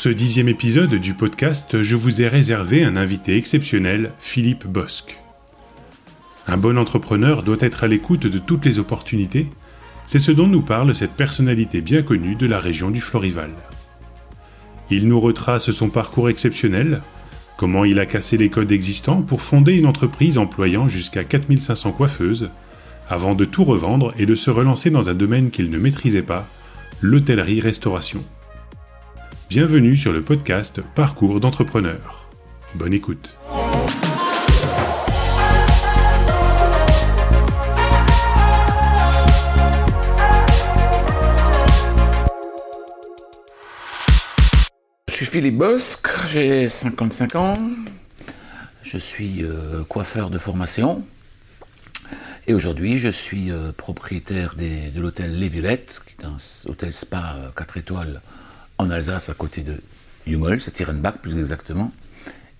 Pour ce dixième épisode du podcast, je vous ai réservé un invité exceptionnel, Philippe Bosque. Un bon entrepreneur doit être à l'écoute de toutes les opportunités, c'est ce dont nous parle cette personnalité bien connue de la région du Florival. Il nous retrace son parcours exceptionnel, comment il a cassé les codes existants pour fonder une entreprise employant jusqu'à 4500 coiffeuses, avant de tout revendre et de se relancer dans un domaine qu'il ne maîtrisait pas, l'hôtellerie-restauration. Bienvenue sur le podcast Parcours d'entrepreneur. Bonne écoute. Je suis Philippe Bosque, j'ai 55 ans, je suis euh, coiffeur de formation et aujourd'hui je suis euh, propriétaire de l'hôtel Les Violettes, qui est un hôtel spa 4 euh, étoiles en Alsace à côté de Jungel, c'est Tirenbach plus exactement,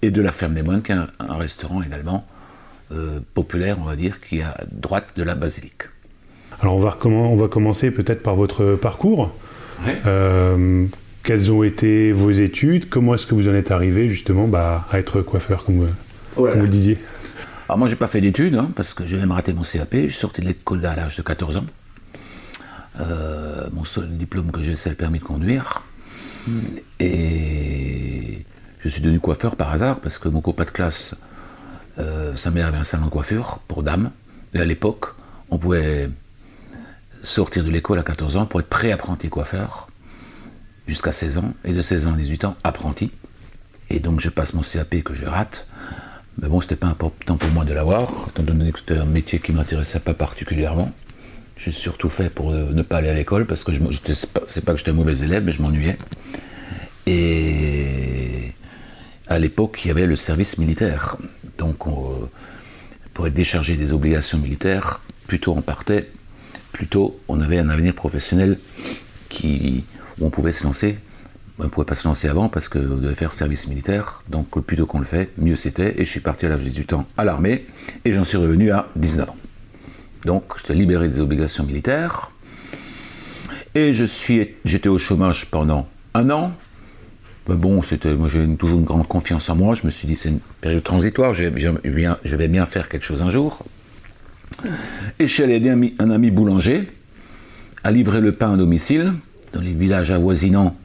et de la Ferme des Moines, qui est un, restaurant également populaire, on va dire, qui est à droite de la basilique. Alors on va, on va commencer peut-être par votre parcours. Quelles ont été vos études? Comment est-ce que vous en êtes arrivé justement bah, à être coiffeur, comme, vous le disiez? Alors moi, j'ai pas fait d'études hein, parce que j'ai même raté mon CAP. Je suis sorti de l'école à l'âge de 14 ans. Euh, mon seul diplôme que j'ai, c'est le permis de conduire. Et je suis devenu coiffeur par hasard parce que mon copain de classe, euh, sa mère avait un salon de coiffure pour dames. Et à l'époque, on pouvait sortir de l'école à 14 ans pour être pré-apprenti coiffeur jusqu'à 16 ans, et de 16 ans à 18 ans, apprenti. Et donc je passe mon CAP que je rate. Mais bon, c'était pas important pour moi de l'avoir, étant donné que c'était un métier qui m'intéressait pas particulièrement. J'ai surtout fait pour euh, ne pas aller à l'école, parce que je c'est pas, que j'étais un mauvais élève, mais je m'ennuyais. Et à l'époque, il y avait le service militaire. Donc, pour être déchargé des obligations militaires, plutôt on partait, plutôt on avait un avenir professionnel où on pouvait se lancer. On ne pouvait pas se lancer avant parce qu'on devait faire service militaire. Donc plus tôt qu'on le fait, mieux c'était. Et je suis parti à l'âge de 18 ans à l'armée et j'en suis revenu à 19 ans. Donc j'étais libéré des obligations militaires. Et j'étais au chômage pendant un an. Mais bon, j'ai toujours une grande confiance en moi. Je me suis dit c'est une période transitoire. Je vais bien, faire quelque chose un jour. Et je suis allé aider un ami boulanger à livrer le pain à domicile dans les villages avoisinants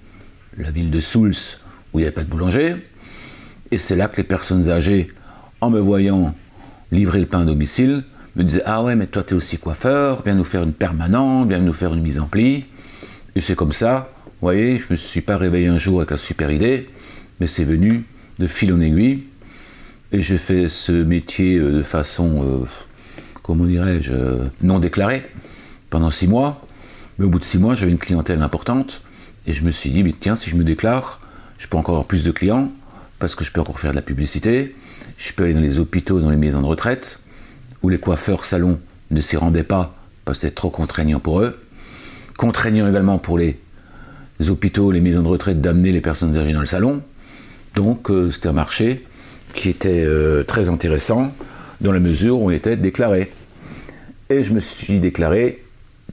la ville de Souls, où il n'y avait pas de boulanger. Et c'est là que les personnes âgées, en me voyant livrer le pain à domicile, me disaient Ah ouais, mais toi, tu es aussi coiffeur, viens nous faire une permanente, viens nous faire une mise en pli. Et c'est comme ça, vous voyez, je ne me suis pas réveillé un jour avec la super idée, mais c'est venu de fil en aiguille. Et j'ai fait ce métier euh, de façon, euh, comment dirais-je, euh, non déclarée, pendant six mois. Mais au bout de six mois, j'avais une clientèle importante et je me suis dit, mais tiens, si je me déclare, je peux encore avoir plus de clients parce que je peux encore faire de la publicité. Je peux aller dans les hôpitaux, dans les maisons de retraite où les coiffeurs salons ne s'y rendaient pas parce que c'était trop contraignant pour eux. Contraignant également pour les, hôpitaux, les maisons de retraite d'amener les personnes âgées dans le salon. Donc euh, c'était un marché qui était euh, très intéressant dans la mesure où on était déclaré. Et je me suis déclaré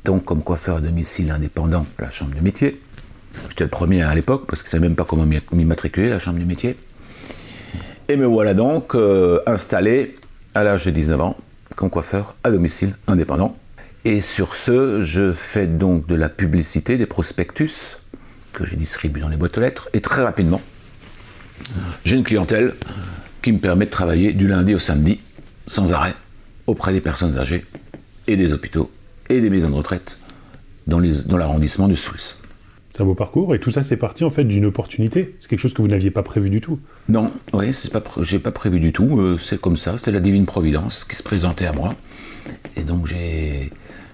donc comme coiffeur à domicile indépendant à la chambre de métier. J'étais le premier à l'époque parce que je ne savais même pas comment m'immatriculer à la chambre de métier. Et me voilà donc euh, installé à l'âge de 19 ans comme coiffeur à domicile indépendant. Et sur ce, je fais donc de la publicité, des prospectus que je distribue dans les boîtes aux lettres. Et très rapidement, j'ai une clientèle qui me permet de travailler du lundi au samedi sans arrêt auprès des personnes âgées et des hôpitaux et des maisons de retraite dans l'arrondissement de Souls. C'est un beau parcours, et tout ça, c'est parti en fait d'une opportunité. C'est quelque chose que vous n'aviez pas prévu du tout. Non, oui, c'est pas, j'ai pas prévu du tout. Euh, c'est comme ça, c'est la divine providence qui se présentait à moi. Et donc j'ai,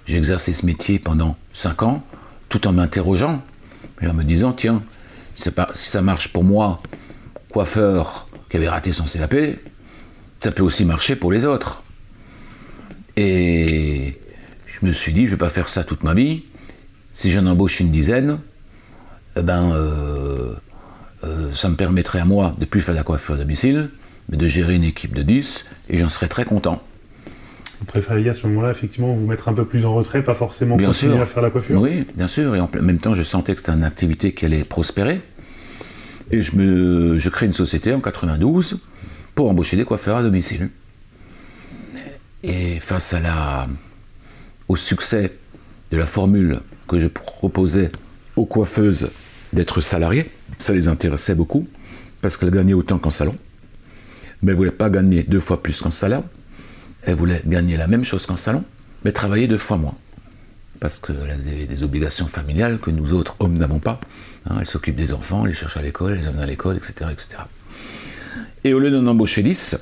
exercé ce métier pendant cinq ans, tout en m'interrogeant, et en me disant tiens, si ça, si ça marche pour moi, coiffeur qui avait raté son CAP, ça peut aussi marcher pour les autres. Et je me suis dit, je vais pas faire ça toute ma vie. Si j'en embauche une dizaine, eh ben, euh, euh, ça me permettrait à moi de plus faire la coiffure à domicile, mais de gérer une équipe de 10, et j'en serais très content. Vous préfériez à ce moment-là, effectivement, vous mettre un peu plus en retrait, pas forcément continuer à faire la coiffure? Oui, bien sûr, et en même temps, je sentais que c'était une activité qui allait prospérer. Et je, me, je crée une société en 92 pour embaucher des coiffeurs à domicile. Et face à la, au succès de la formule que je proposais aux coiffeuses d'être salariées, ça les intéressait beaucoup, parce qu'elles gagnaient autant qu'en salon. Mais elles ne voulaient pas gagner deux fois plus qu'en salon. Elles voulaient gagner la même chose qu'en salon, mais travailler deux fois moins. Parce qu'elles avaient des obligations familiales que nous autres hommes n'avons pas. Hein, elles s'occupent des enfants, elles les cherchent à l'école, elles les amènent à l'école, etc., etc. Et au lieu d'en embaucher 10,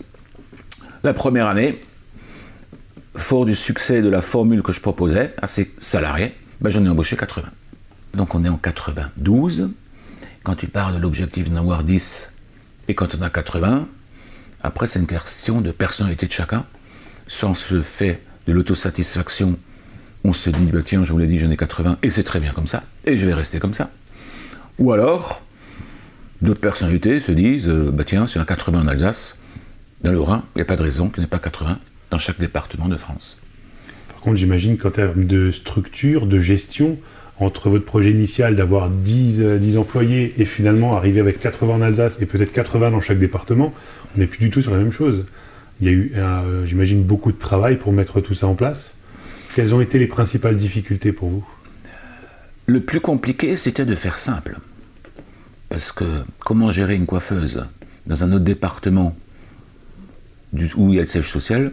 la première année, fort du succès de la formule que je proposais à ces salariés, ben j'en ai embauché 80. Donc on est en 92. Quand tu parles de l'objectif d'en avoir 10 et quand on a 80, après c'est une question de personnalité de chacun. Sans ce fait de l'autosatisfaction, on se dit, bah, tiens, je vous l'ai dit, j'en ai 80 et c'est très bien comme ça, et je vais rester comme ça. Ou alors, d'autres personnalités se disent, euh, bah tiens, s'il y en a 80 en Alsace, dans le Rhin, il n'y a pas de raison qu'il n'y ait pas 80 dans chaque département de France. Par contre, j'imagine qu'en termes de structure, de gestion, entre votre projet initial d'avoir 10, 10, euh, employés et finalement arriver avec 80 en Alsace et peut-être 80 dans chaque département, on n'est plus du tout sur la même chose. Il y a eu, euh, j'imagine, beaucoup de travail pour mettre tout ça en place. Quelles ont été les principales difficultés pour vous? Le plus compliqué, c'était de faire simple. Parce que comment gérer une coiffeuse dans un autre département où il y a le siège social,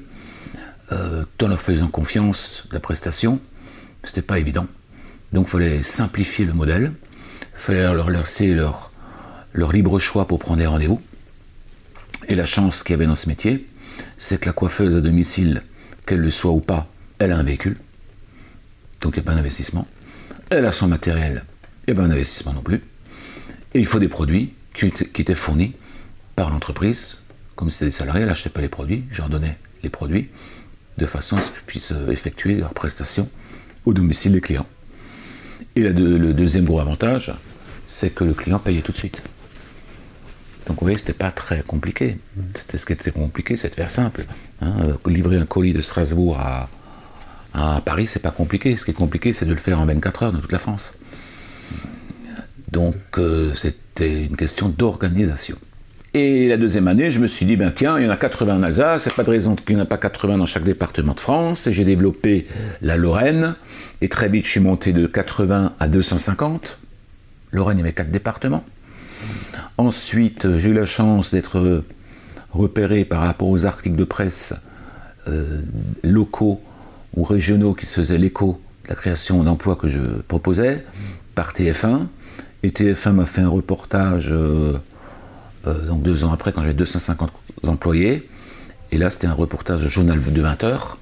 euh, tout en leur faisant confiance la prestation, c'était pas évident. Donc il fallait simplifier le modèle, il fallait leur laisser leur, libre choix pour prendre des rendez-vous. Et la chance qu'il y avait dans ce métier, c'est que la coiffeuse à domicile, qu'elle le soit ou pas, elle a un véhicule. Donc il n'y a pas d'investissement. Elle a son matériel, il n'y a pas d'investissement non plus. Et il faut des produits qui, étaient fournis par l'entreprise. Comme c'était des salariés, elle n'achetait pas les produits, je leur donnais les produits de façon à ce qu'ils puissent effectuer leurs prestations au domicile des clients. Et le deuxième gros avantage, c'est que le client payait tout de suite. Donc vous voyez, c'était pas très compliqué. C'était ce qui était compliqué, c'est de faire simple. Hein. livrer un colis de Strasbourg à, à Paris, c'est pas compliqué. Ce qui est compliqué, c'est de le faire en 24 heures dans toute la France. Donc euh, c'était une question d'organisation. Et la deuxième année, je me suis dit, ben tiens, il y en a 80 en Alsace, c'est pas de raison qu'il n'y en a pas 80 dans chaque département de France. Et j'ai développé la Lorraine, et très vite je suis monté de 80 à 250. Lorraine, il y avait quatre départements. Ensuite, j'ai eu la chance d'être repéré par rapport aux articles de presse euh, locaux ou régionaux qui se faisaient l'écho de la création d'emplois que je proposais par TF1. Et TF1 m'a fait un reportage euh, donc deux ans après, quand j'avais 250 employés. Et là, c'était un reportage journal de 20 heures.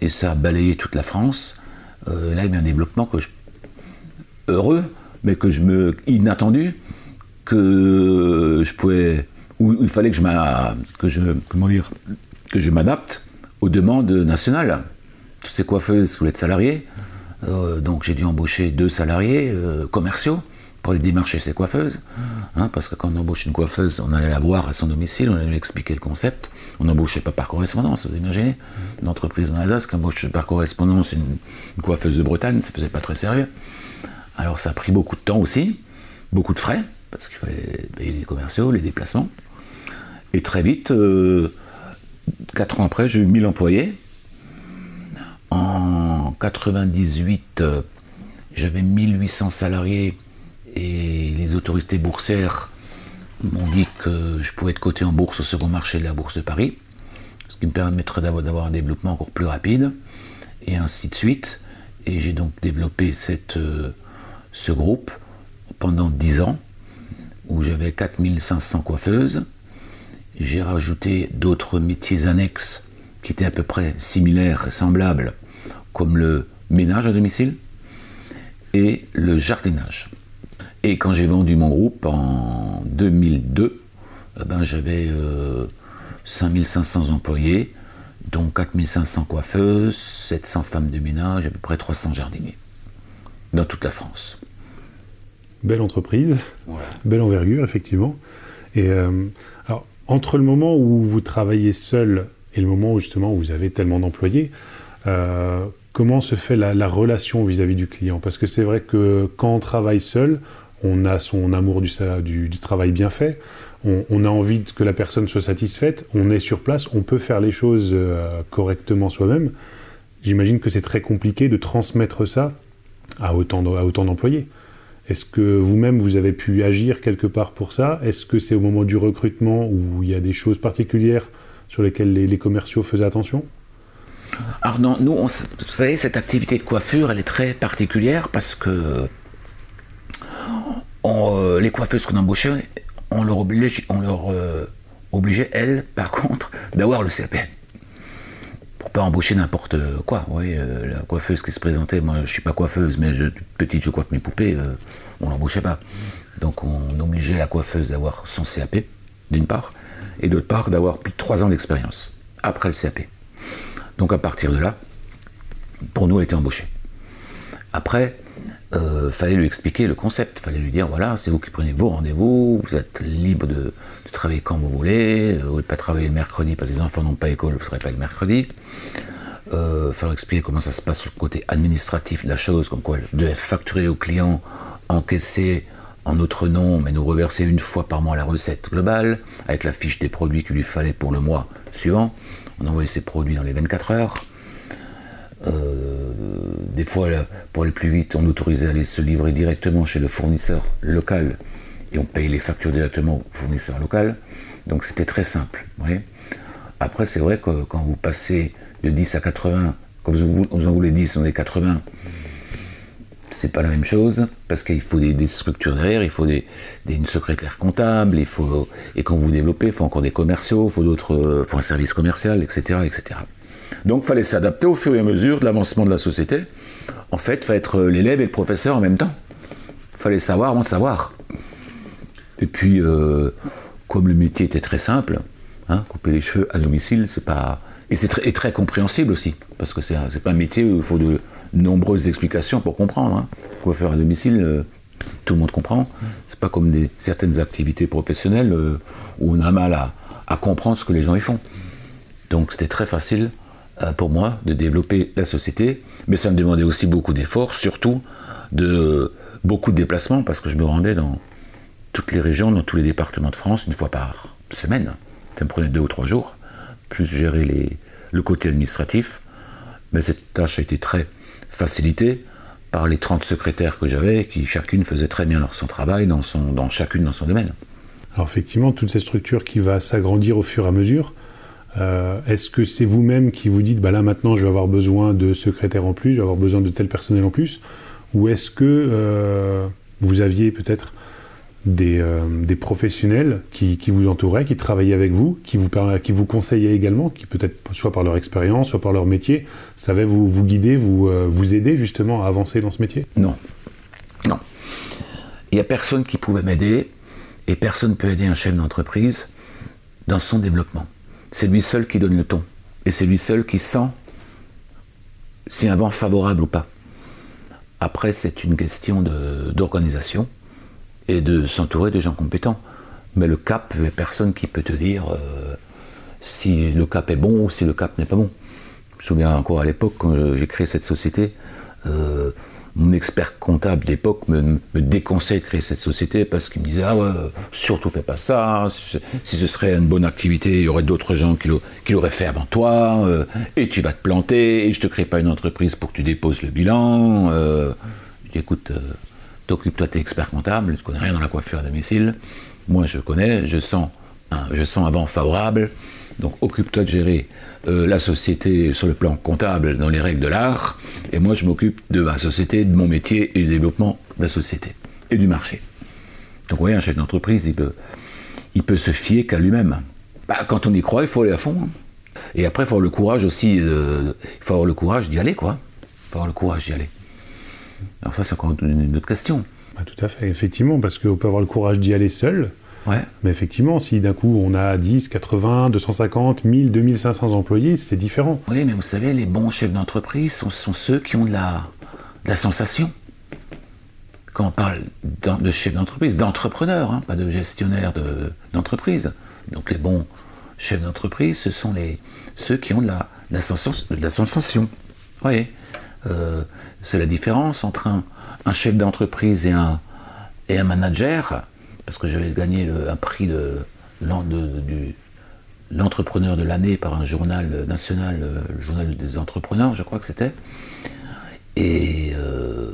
Et ça a balayé toute la France. Euh, là, il y a un développement que je... heureux, mais que je me. inattendu, que je pouvais. où il fallait que je que je. m'adapte aux demandes nationales. Toutes ces coiffeuses voulaient être salariées. Euh, donc j'ai dû embaucher deux salariés commerciaux pour aller démarcher ses coiffeuses. Hein, parce que quand on embauche une coiffeuse, on allait la voir à son domicile, on allait lui expliquer le concept. On n'embauchait pas par correspondance, vous imaginez Une entreprise en Alsace qui embauche par correspondance une, coiffeuse de Bretagne, ça faisait pas très sérieux. Alors ça a pris beaucoup de temps aussi, beaucoup de frais, parce qu'il fallait payer les commerciaux, les déplacements. Et très vite, euh, quatre ans après, j'ai eu 1000 employés. En 98, euh, j'avais 1800 salariés et les autorités boursières m'ont dit que je pouvais être coté en bourse au second marché de la Bourse de Paris, ce qui me permettrait d'avoir un développement encore plus rapide, et ainsi de suite. Et j'ai donc développé euh, ce groupe pendant 10 ans, où j'avais 4500 coiffeuses. J'ai rajouté d'autres métiers annexes qui étaient à peu près similaires, semblables, comme le ménage à domicile et le jardinage. Et quand j'ai vendu mon groupe en 2002, eh ben, j'avais 5500 euh, employés, dont 4500 coiffeuses, 700 femmes de ménage, à peu près 300 jardiniers, dans toute la France. Belle entreprise, belle envergure, effectivement. Et euh, alors, entre le moment où vous travaillez seul et le moment où justement vous avez tellement d'employés, euh, comment se fait la, relation vis-à-vis -vis du client? Parce que c'est vrai que quand on travaille seul, on a son amour du, travail bien fait, on, a envie que la personne soit satisfaite, on est sur place, on peut faire les choses euh, correctement soi-même. J'imagine que c'est très compliqué de transmettre ça à autant, à autant d'employés. Est-ce que vous-même, vous avez pu agir quelque part pour ça? Est-ce que c'est au moment du recrutement où il y a des choses particulières sur lesquelles les, commerciaux faisaient attention? Alors non, nous, vous savez, cette activité de coiffure, elle est très particulière parce que euh, les coiffeuses qu'on embauchait, on leur, euh, obligeait, elles, par contre, d'avoir le CAP pour pas embaucher n'importe quoi. Euh, la coiffeuse qui se présentait, moi je suis pas coiffeuse, mais je, petite je coiffe mes poupées, euh, on l'embauchait pas. Donc on obligeait la coiffeuse d'avoir son CAP, d'une part, et d'autre part d'avoir plus de trois ans d'expérience après le CAP. Donc à partir de là, pour nous, elle était embauchée. Après, euh, fallait lui expliquer le concept, fallait lui dire voilà, c'est vous qui prenez vos rendez-vous, vous êtes libre de, travailler quand vous voulez, vous ne pas travailler le mercredi parce que les enfants n'ont pas école, vous ne serez pas le mercredi. Euh, il fallait expliquer comment ça se passe sur le côté administratif de la chose, comme quoi devait facturer au client, encaisser en notre nom, mais nous reverser une fois par mois la recette globale, avec la fiche des produits qu'il lui fallait pour le mois suivant. On envoyait ces produits dans les 24 heures. Euh, des fois, pour aller plus vite, on autorisait à aller se livrer directement chez le fournisseur local et on paye les factures directement au fournisseur local. Donc c'était très simple. Après, c'est vrai que quand vous passez de 10 à 80, quand vous, en voulez 10, on est 80, c'est pas la même chose, parce qu'il faut des, structures derrière, il faut des, une secrétaire comptable, il faut, et quand vous développez, il faut encore des commerciaux, il faut, d'autres, faut un service commercial, etc. etc. Donc il fallait s'adapter au fur et à mesure de l'avancement de la société. En fait, il fallait être l'élève et le professeur en même temps. Il fallait savoir avant de savoir. Et puis, euh, comme le métier était très simple, hein, couper les cheveux à domicile, c'est pas. Et c'est très, compréhensible aussi, parce que c'est pas un métier où il faut de nombreuses explications pour comprendre. Hein. Coiffeur à domicile, euh, tout le monde comprend. C'est pas comme certaines activités professionnelles euh, où on a mal à, comprendre ce que les gens y font. Donc c'était très facile euh, pour moi de développer la société, mais ça me demandait aussi beaucoup d'efforts, surtout de beaucoup de déplacements, parce que je me rendais dans toutes les régions, dans tous les départements de France, une fois par semaine. Ça me prenait deux ou trois jours, plus gérer le côté administratif. Mais cette tâche a été très facilitée par les 30 secrétaires que j'avais, qui chacune faisait très bien leur son travail, dans, son, dans chacune dans son domaine. Alors effectivement, toute cette structure qui va s'agrandir au fur et à mesure, euh, est-ce que c'est vous-même qui vous dites, bah là maintenant je vais avoir besoin de secrétaires en plus, je vais avoir besoin de tel personnel en plus? Ou est-ce que euh, vous aviez peut-être des, euh, professionnels qui, vous entouraient, qui travaillaient avec vous, qui vous, qui vous conseillaient également, qui peut-être soit par leur expérience, soit par leur métier, savaient vous, vous guider, vous, vous aider justement à avancer dans ce métier? Non. Non. Il n'y a personne qui pouvait m'aider et personne ne peut aider un chef d'entreprise dans son développement c'est lui seul qui donne le ton. Et c'est lui seul qui sent si un vent favorable ou pas. Après, c'est une question d'organisation et de s'entourer de gens compétents. Mais le cap, il n'y a personne qui peut te dire euh, si le cap est bon ou si le cap n'est pas bon. Je me souviens encore à l'époque, quand j'ai créé cette société, euh, mon expert comptable d'époque me, déconseille de créer cette société parce qu'il me disait Ah ouais, surtout fais pas ça. Si ce serait une bonne activité, il y aurait d'autres gens qui l'auraient fait avant toi, euh, et tu vas te planter, et je te crée pas une entreprise pour que tu déposes le bilan. Euh, je dis Écoute, euh, t'occupes-toi, t'es expert comptable, tu connais rien dans la coiffure à domicile. Moi, je connais, je sens, je sens un vent favorable. Donc occupe-toi de gérer euh, la société sur le plan comptable dans les règles de l'art, et moi je m'occupe de ma société, de mon métier et du développement de la société et du marché. Donc vous voyez, un chef d'entreprise, il peut, il peut se fier qu'à lui-même. Bah, quand on y croit, il faut aller à fond. Hein. Et après, il faut avoir le courage aussi, il faut avoir le courage d'y aller, quoi. Il faut avoir le courage d'y aller. Alors ça, c'est encore une autre question. Bah, tout à fait, effectivement, parce qu'on peut avoir le courage d'y aller seul, mais effectivement, si d'un coup on a 10, 80, 250, 1000, 2500 employés, c'est différent. Oui, mais vous savez, les bons chefs d'entreprise sont, ceux qui ont de la, la sensation. Quand on parle de chef d'entreprise, d'entrepreneur, hein, pas de gestionnaire d'entreprise. Donc les bons chefs d'entreprise, ce sont les, ceux qui ont de la, la, sensation. De la sensation. Oui. Euh, c'est la différence entre un, un chef d'entreprise et un, et un manager, parce que j'avais gagné un prix de, l'entrepreneur de l'année par un journal national, euh, le journal des entrepreneurs, je crois que c'était. Et euh,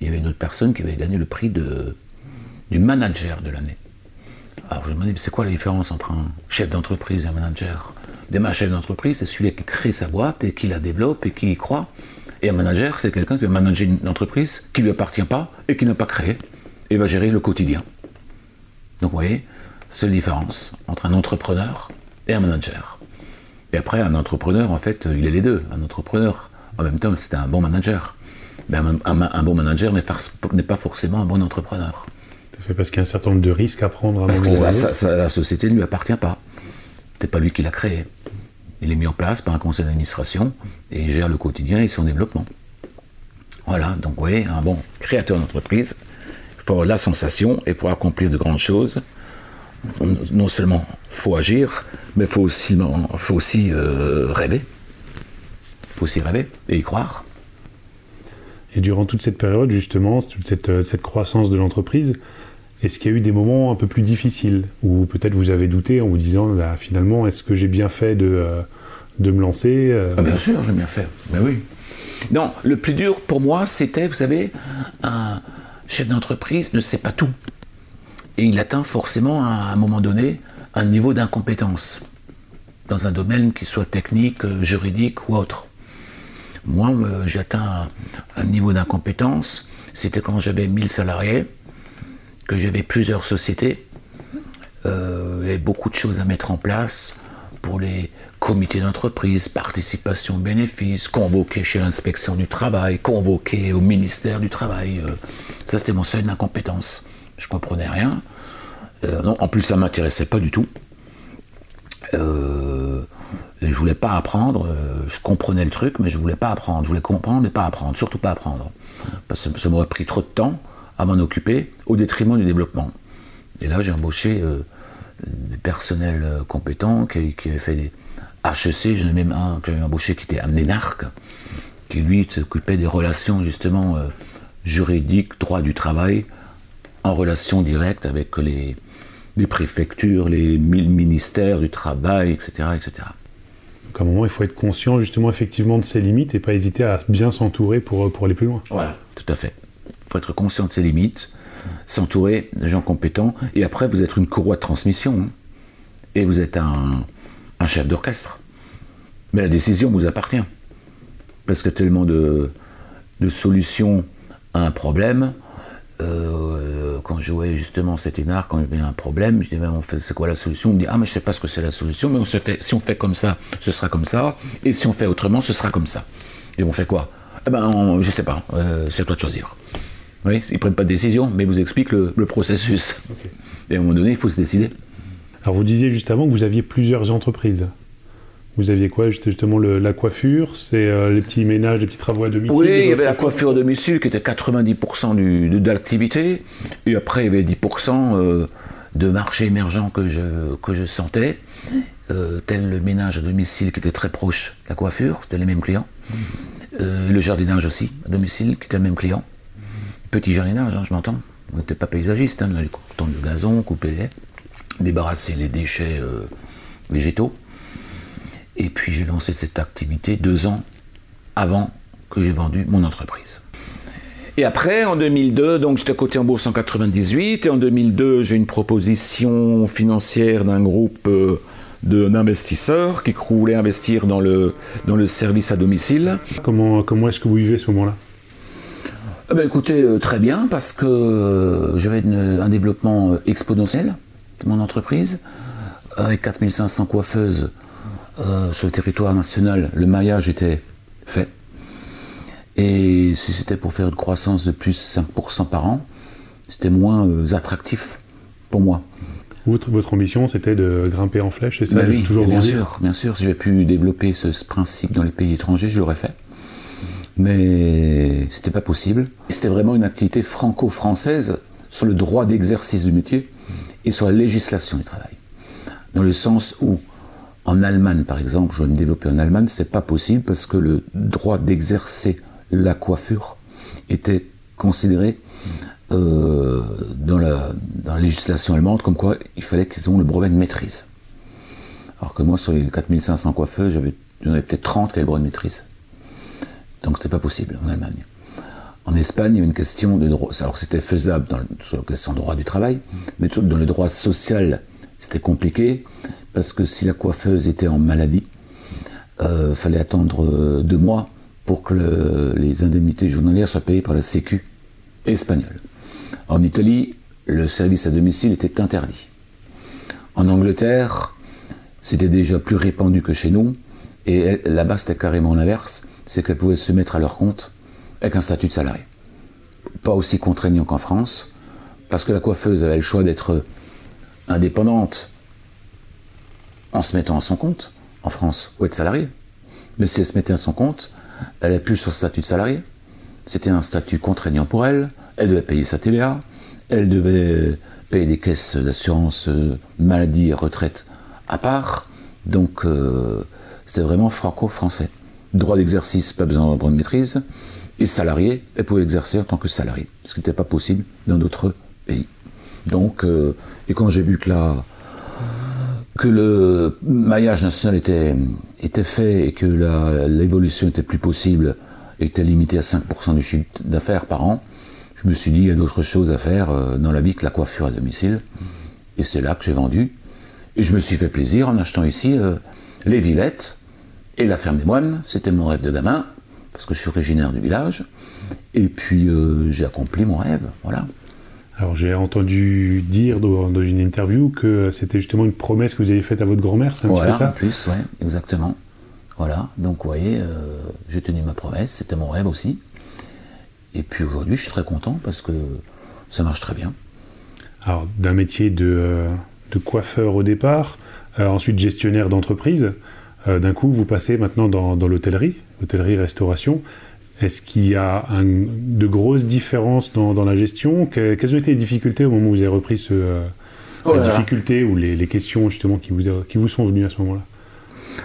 il y avait une autre personne qui avait gagné le prix de, du manager de l'année. Alors je me demandais, c'est quoi la différence entre un chef d'entreprise et un manager? Un chef d'entreprise, c'est celui qui crée sa boîte et qui la développe et qui y croit. Et un manager, c'est quelqu'un qui va manager une entreprise qui ne lui appartient pas et qui n'a pas créé et va gérer le quotidien. Donc vous voyez, c'est la différence entre un entrepreneur et un manager. Et après, un entrepreneur, en fait, il est les deux. Un entrepreneur, en même temps, c'est un bon manager. Mais un, bon manager n'est pas forcément un bon entrepreneur. fait parce qu'il y a un certain nombre de risques à prendre à Parce que la, société ne lui appartient pas. C'est pas lui qui l'a créé. Il est mis en place par un conseil d'administration et il gère le quotidien et son développement. Voilà, donc vous voyez, un bon créateur d'entreprise, la sensation et pour accomplir de grandes choses, non seulement faut agir, mais faut aussi, faut aussi euh, rêver. faut aussi rêver et y croire. Et durant toute cette période, justement, toute cette, euh, croissance de l'entreprise, est-ce qu'il y a eu des moments un peu plus difficiles où peut-être vous avez douté en vous disant finalement, est-ce que j'ai bien fait de, euh, de me lancer ah, Bien sûr, j'ai bien fait. Ben oui. Non, le plus dur pour moi, c'était, vous savez, un chef d'entreprise ne sait pas tout et il atteint forcément à un moment donné un niveau d'incompétence dans un domaine qui soit technique, juridique ou autre. Moi, euh, j'atteins un niveau d'incompétence, c'était quand j'avais 1000 salariés, que j'avais plusieurs sociétés, euh, et beaucoup de choses à mettre en place pour les comités d'entreprise, participation bénéfices, convoquer chez l'inspection du travail, convoquer au ministère du Travail. ça, c'était mon seuil d'incompétence je comprenais rien. Euh, en plus, ça m'intéressait pas du tout. Euh, je voulais pas apprendre. Euh, je comprenais le truc, mais je voulais pas apprendre. Je voulais comprendre, mais pas apprendre. Surtout pas apprendre. Parce que ça m'aurait pris trop de temps à m'en occuper au détriment du développement. Et là, j'ai embauché des personnels compétents qui, qui avaient fait des HEC. J'en ai même un que j'avais embauché qui était un énarque, qui lui s'occupait des relations justement juridiques, droit du travail, en relation directe avec les, préfectures, les ministères du travail, etc. etc. Donc à un moment, il faut être conscient justement effectivement de ses limites et pas hésiter à bien s'entourer pour, pour aller plus loin. Voilà, tout à fait. Il faut être conscient de ses limites, s'entourer de gens compétents, et après vous êtes une courroie de transmission, hein. et vous êtes un, un chef d'orchestre. Mais la décision vous appartient. Parce que tellement de, de solutions à un problème, euh, quand je voyais justement cet énarque, quand il y avait un problème, je disais, c'est quoi la solution? On me dit, ah, mais je sais pas ce que c'est la solution, mais on si on fait comme ça, ce sera comme ça, et si on fait autrement, ce sera comme ça. Et on fait quoi? Eh ben, je sais pas, euh, c'est à toi de choisir. Oui, ils prennent pas de décision, mais ils vous expliquent le, processus. Et à un moment donné, il faut se décider. Alors vous disiez juste avant que vous aviez plusieurs entreprises. Vous aviez quoi Justement la coiffure, c'est euh, les petits ménages, les petits travaux à domicile Oui, il y avait la coiffure à domicile qui était 90% du, de, l'activité. Et après, il y avait 10% euh, de marché émergent que je, que je sentais, euh, tel le ménage à domicile qui était très proche de la coiffure, c'était les mêmes clients. le jardinage aussi, à domicile, qui était le même client. Petit jardinage, hein, je m'entends. On n'était pas paysagiste, hein, on allait couper le gazon, couper les haies, débarrasser les déchets végétaux. Et puis j'ai lancé cette activité deux ans avant que j'ai vendu mon entreprise. Et après, en 2002, donc j'étais coté en bourse en 98, et en 2002, j'ai une proposition financière d'un groupe euh, d'investisseurs qui voulaient investir dans le, dans le service à domicile. Comment, comment est-ce que vous vivez ce moment-là? Eh ben, Écoutez, euh, très bien, parce que euh, j'avais un développement exponentiel mon entreprise, avec 4500 coiffeuses euh, sur le territoire national, le maillage était fait. Et si c'était pour faire une croissance de plus 5% par an, c'était moins euh, attractif pour moi. Votre, votre ambition, c'était de grimper en flèche, et ça ben oui, toujours bien sûr, bien sûr. Si j'avais pu développer ce, principe dans les pays étrangers, je l'aurais fait. Mais c'était pas possible. C'était vraiment une activité franco-française sur le droit d'exercice du métier et sur la législation du travail. Dans le sens où en Allemagne, par exemple, je vais me développer en Allemagne, c'est pas possible parce que le droit d'exercer la coiffure était considéré euh, dans la législation allemande, comme quoi il fallait qu'ils aient le brevet de maîtrise. Alors que moi, sur les 4500 coiffeurs, j'en avais peut-être 30 qui avaient le brevet de maîtrise. Donc c'était pas possible en Allemagne. En Espagne, il y avait une question de droit. Alors c'était faisable sur la question de droit du travail, mais dans le droit social, c'était compliqué parce que si la coiffeuse était en maladie, il euh, fallait attendre euh, deux mois pour que les indemnités journalières soient payées par la Sécu espagnole. En Italie, le service à domicile était interdit. En Angleterre, c'était déjà plus répandu que chez nous, et là-bas c'était carrément l'inverse, c'est qu'elles pouvaient se mettre à leur compte avec un statut de salarié. Pas aussi contraignant qu'en France, parce que la coiffeuse avait le choix d'être indépendante en se mettant à son compte, en France, ou être salariée. Mais si elle se mettait à son compte, elle n'est plus sur statut de salarié. C'était un statut contraignant pour elle. Elle devait payer sa TVA. Elle devait payer des caisses d'assurance euh, maladie et retraite à part. Donc, euh, c'était vraiment franco-français. Droit d'exercice, pas besoin de maîtrise. Et salarié, elle pouvait exercer en tant que salarié, ce qui n'était pas possible dans d'autres pays. Donc, euh, et quand j'ai vu que que le maillage national était, était fait et que l'évolution était plus possible et était limitée à 5% du chiffre d'affaires par an, je me suis dit, il y a d'autres choses à faire euh, dans la vie que la coiffure à domicile. Et c'est là que j'ai vendu. Et je me suis fait plaisir en achetant ici euh, les Villettes et la ferme des moines. C'était mon rêve de gamin, parce que je suis originaire du village. Et puis euh, j'ai accompli mon rêve, voilà. Alors j'ai entendu dire dans, une interview que c'était justement une promesse que vous avez faite à votre grand-mère, c'est un voilà, ça en plus, oui, exactement. Voilà, donc vous voyez, euh, j'ai tenu ma promesse, c'était mon rêve aussi. Et puis aujourd'hui, je suis très content parce que ça marche très bien. Alors d'un métier de, euh, coiffeur au départ, euh, ensuite gestionnaire d'entreprise, d'un coup vous passez maintenant dans, dans l'hôtellerie, hôtellerie-restauration. Est-ce qu'il y a de grosses différences dans, la gestion? Quelles ont été les difficultés au moment où vous avez repris ce, euh, oh les difficultés ou les, questions justement qui vous, qui vous sont venues à ce moment-là?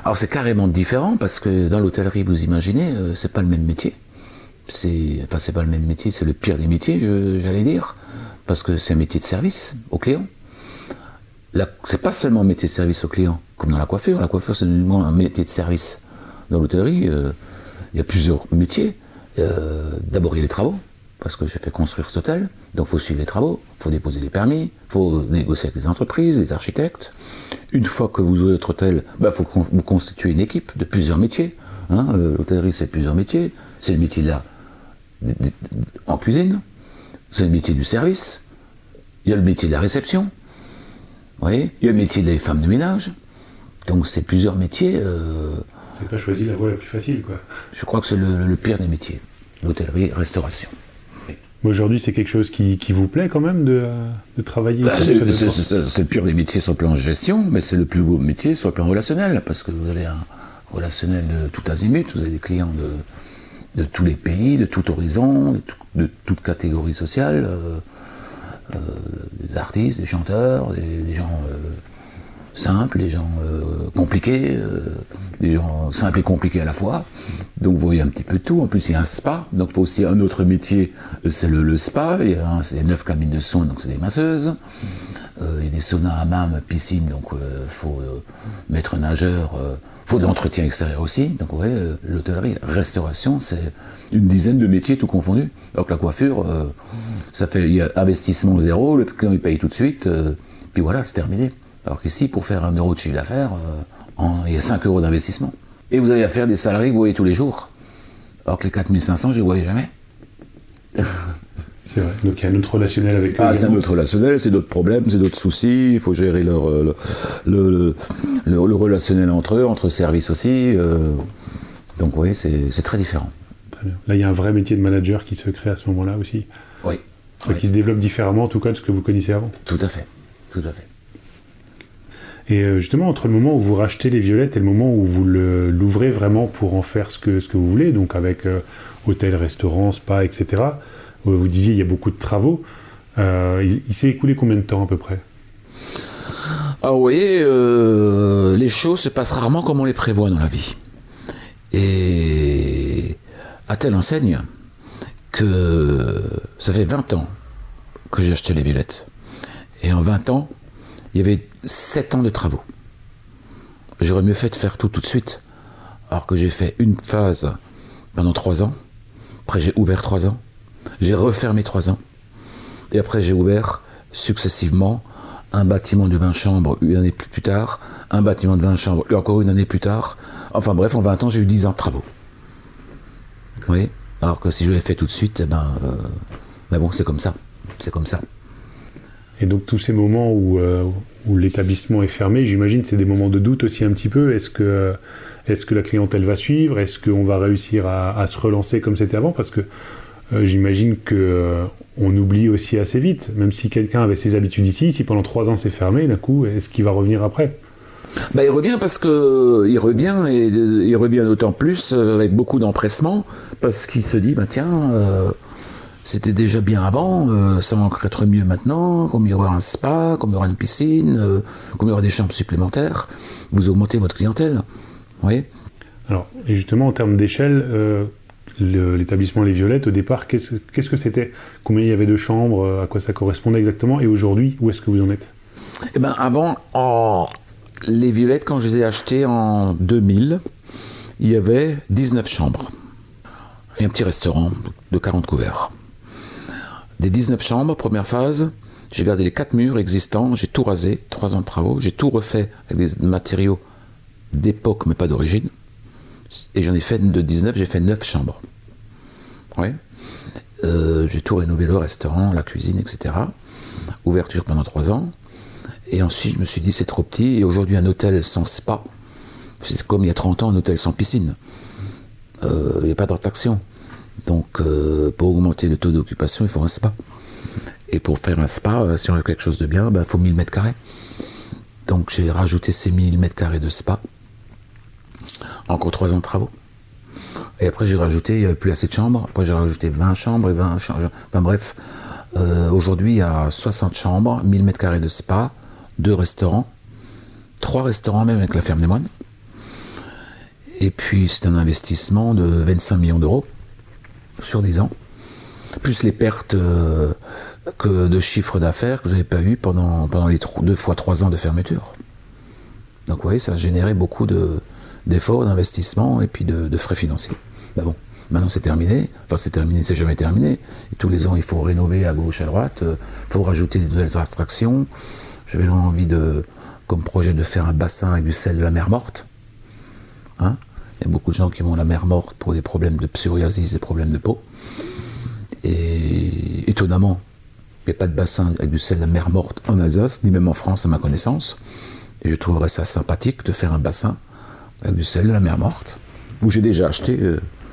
Alors c'est carrément différent parce que dans l'hôtellerie, vous imaginez, euh, c'est pas le même métier. C'est, enfin c'est pas le même métier, c'est le pire des métiers, j'allais dire, parce que c'est un métier de service au client. C'est pas seulement un métier de service au client, comme dans la coiffure. La coiffure c'est un métier de service. Dans l'hôtellerie, euh, il y a plusieurs métiers. Euh, d'abord, il y a les travaux, parce que j'ai fait construire cet hôtel, donc il faut suivre les travaux, il faut déposer les permis, il faut négocier avec les entreprises, les architectes. Une fois que vous ouvrez votre hôtel, il bah, faut vous constituer une équipe de plusieurs métiers. Hein. Euh, l'hôtellerie, c'est plusieurs métiers. C'est le métier en cuisine, c'est le métier du service, il y a le métier de la réception, il y a le métier des femmes de ménage. Donc c'est plusieurs métiers. Vous n'avez pas choisi la voie la plus facile, quoi. Je crois que c'est le, pire des métiers, l'hôtellerie, restauration. Aujourd'hui, c'est quelque chose qui, vous plaît quand même de, travailler bah, C'est le pire des métiers sur le plan gestion, mais c'est le plus beau métier sur le plan relationnel, parce que vous avez un relationnel de tout azimut, vous avez des clients de, tous les pays, de tout horizon, de, toute catégorie sociale, euh, euh, des artistes, des chanteurs, des, gens euh, simples, des gens compliqués des gens simples et compliqués à la fois. Donc vous voyez un petit peu tout. En plus, il y a un spa. Donc il faut aussi un autre métier, euh, c'est le, spa. Il y a, neuf cabines de soins, donc c'est des masseuses. Euh, il y a des saunas, hammams, piscines, donc il euh, faut mettre un nageur. Il faut de l'entretien extérieur aussi. Donc vous voyez, l'hôtellerie, restauration, c'est une dizaine de métiers tout confondus. Alors que la coiffure, ça fait il y a investissement zéro, le client il paye tout de suite, puis voilà, c'est terminé. Alors qu'ici, pour faire un euro de chiffre d'affaires, il y a 5 euros d'investissement. Et vous avez affaire des salariés que vous voyez tous les jours. Alors que les 4500, je ne les voyais jamais. C'est vrai. Donc il y a un autre relationnel avec eux. Ah, c'est un autre relationnel, c'est d'autres problèmes, c'est d'autres soucis. Il faut gérer leur, euh, le, le, relationnel entre eux, entre services aussi. Euh. donc oui, c'est très différent. Très bien. Là, il y a un vrai métier de manager qui se crée à ce moment-là aussi. Oui. Qui se développe différemment, en tout cas, de ce que vous connaissez avant. Tout à fait. Tout à fait. Et euh, justement, entre le moment où vous rachetez les violettes et le moment où vous l'ouvrez vraiment pour en faire ce que, vous voulez, donc avec euh, hôtel, restaurant, spa, etc., vous disiez il y a beaucoup de travaux, euh, il, s'est écoulé combien de temps à peu près? Ah vous voyez, les choses se passent rarement comme on les prévoit dans la vie. Et à telle enseigne que ça fait 20 ans que j'ai acheté les violettes. Et en 20 ans, il y avait 7 ans de travaux. J'aurais mieux fait de faire tout tout de suite. Alors que j'ai fait une phase pendant 3 ans. Après, j'ai ouvert 3 ans. J'ai refermé 3 ans. Et après, j'ai ouvert successivement un bâtiment de 20 chambres une année plus tard, un bâtiment de 20 chambres encore une année plus tard. Enfin bref, en 20 ans, j'ai eu 10 ans de travaux. Oui, alors que si je l'avais fait tout de suite, eh ben, euh, ben bon, c'est comme ça. C'est comme ça. Et donc tous ces moments où, euh, l'établissement est fermé, j'imagine c'est des moments de doute aussi un petit peu. Est-ce que, est que la clientèle va suivre? Est-ce qu'on va réussir à, se relancer comme c'était avant? Parce que euh, j'imagine que on oublie aussi assez vite, même si quelqu'un avait ses habitudes ici, si pendant trois ans c'est fermé, d'un coup, est-ce qu'il va revenir après? Bah, il revient parce que il revient et il revient d'autant plus euh, avec beaucoup d'empressement parce qu'il se dit bah tiens euh, c'était déjà bien avant, euh, ça manquerait être mieux maintenant, comme il y aura un spa, comme il y aura une piscine, comme il y aura des chambres supplémentaires, vous augmentez votre clientèle. Oui. Alors, et justement en termes d'échelle, l'établissement Les Violettes, au départ, qu'est-ce que c'était? Combien il y avait de chambres À quoi ça correspondait exactement? Et aujourd'hui, où est-ce que vous en êtes? Eh ben, Avant, les Violettes, quand je les ai achetées en 2000, il y avait 19 chambres et un petit restaurant de 40 couverts. Des 19 chambres, première phase, j'ai gardé les 4 murs existants, j'ai tout rasé, 3 ans de travaux, j'ai tout refait avec des matériaux d'époque mais pas d'origine. Et j'en ai fait de 19, j'ai fait 9 chambres. Euh, j'ai tout rénové, le restaurant, la cuisine, etc. Ouverture pendant 3 ans. Et ensuite, je me suis dit, c'est trop petit. Et aujourd'hui, un hôtel sans spa, c'est comme il y a 30 ans, un hôtel sans piscine. Euh, il n'y a pas d'attraction. Donc, euh, pour augmenter le taux d'occupation, il faut un spa. Et pour faire un spa, si on veut quelque chose de bien, il ben, faut 1000 mètres carrés. Donc, j'ai rajouté ces 1000 mètres carrés de spa encore trois ans de travaux. Et après, j'ai rajouté, il n'y avait plus assez de chambres. Après, j'ai rajouté 20 chambres et 20 chambres. Enfin bref, euh, aujourd'hui, il y a 60 chambres, 1000 mètres carrés de spa, deux restaurants, trois restaurants même avec la ferme des moines. Et puis, c'est un investissement de 25 millions d'euros sur 10 ans. Plus les pertes euh, que de chiffre d'affaires que vous n'avez pas eu pendant, les deux fois trois ans de fermeture. Donc, vous voyez, ça a généré beaucoup de, d'efforts, d'investissement et puis de, frais financiers. Ben bon, maintenant c'est terminé. Enfin, c'est terminé, c'est jamais terminé. Tous les ans, il faut rénover à gauche, à droite. Il faut rajouter des nouvelles attractions. J'avais envie de, comme projet, de faire un bassin avec du sel de la mer morte. Hein? Il y a beaucoup de gens qui vont à la mer morte pour des problèmes de psoriasis, des problèmes de peau. Et étonnamment, il n'y a pas de bassin avec du sel de la mer morte en Alsace, ni même en France à ma connaissance. Et je trouverais ça sympathique de faire un bassin avec du sel de la mer morte, où j'ai déjà acheté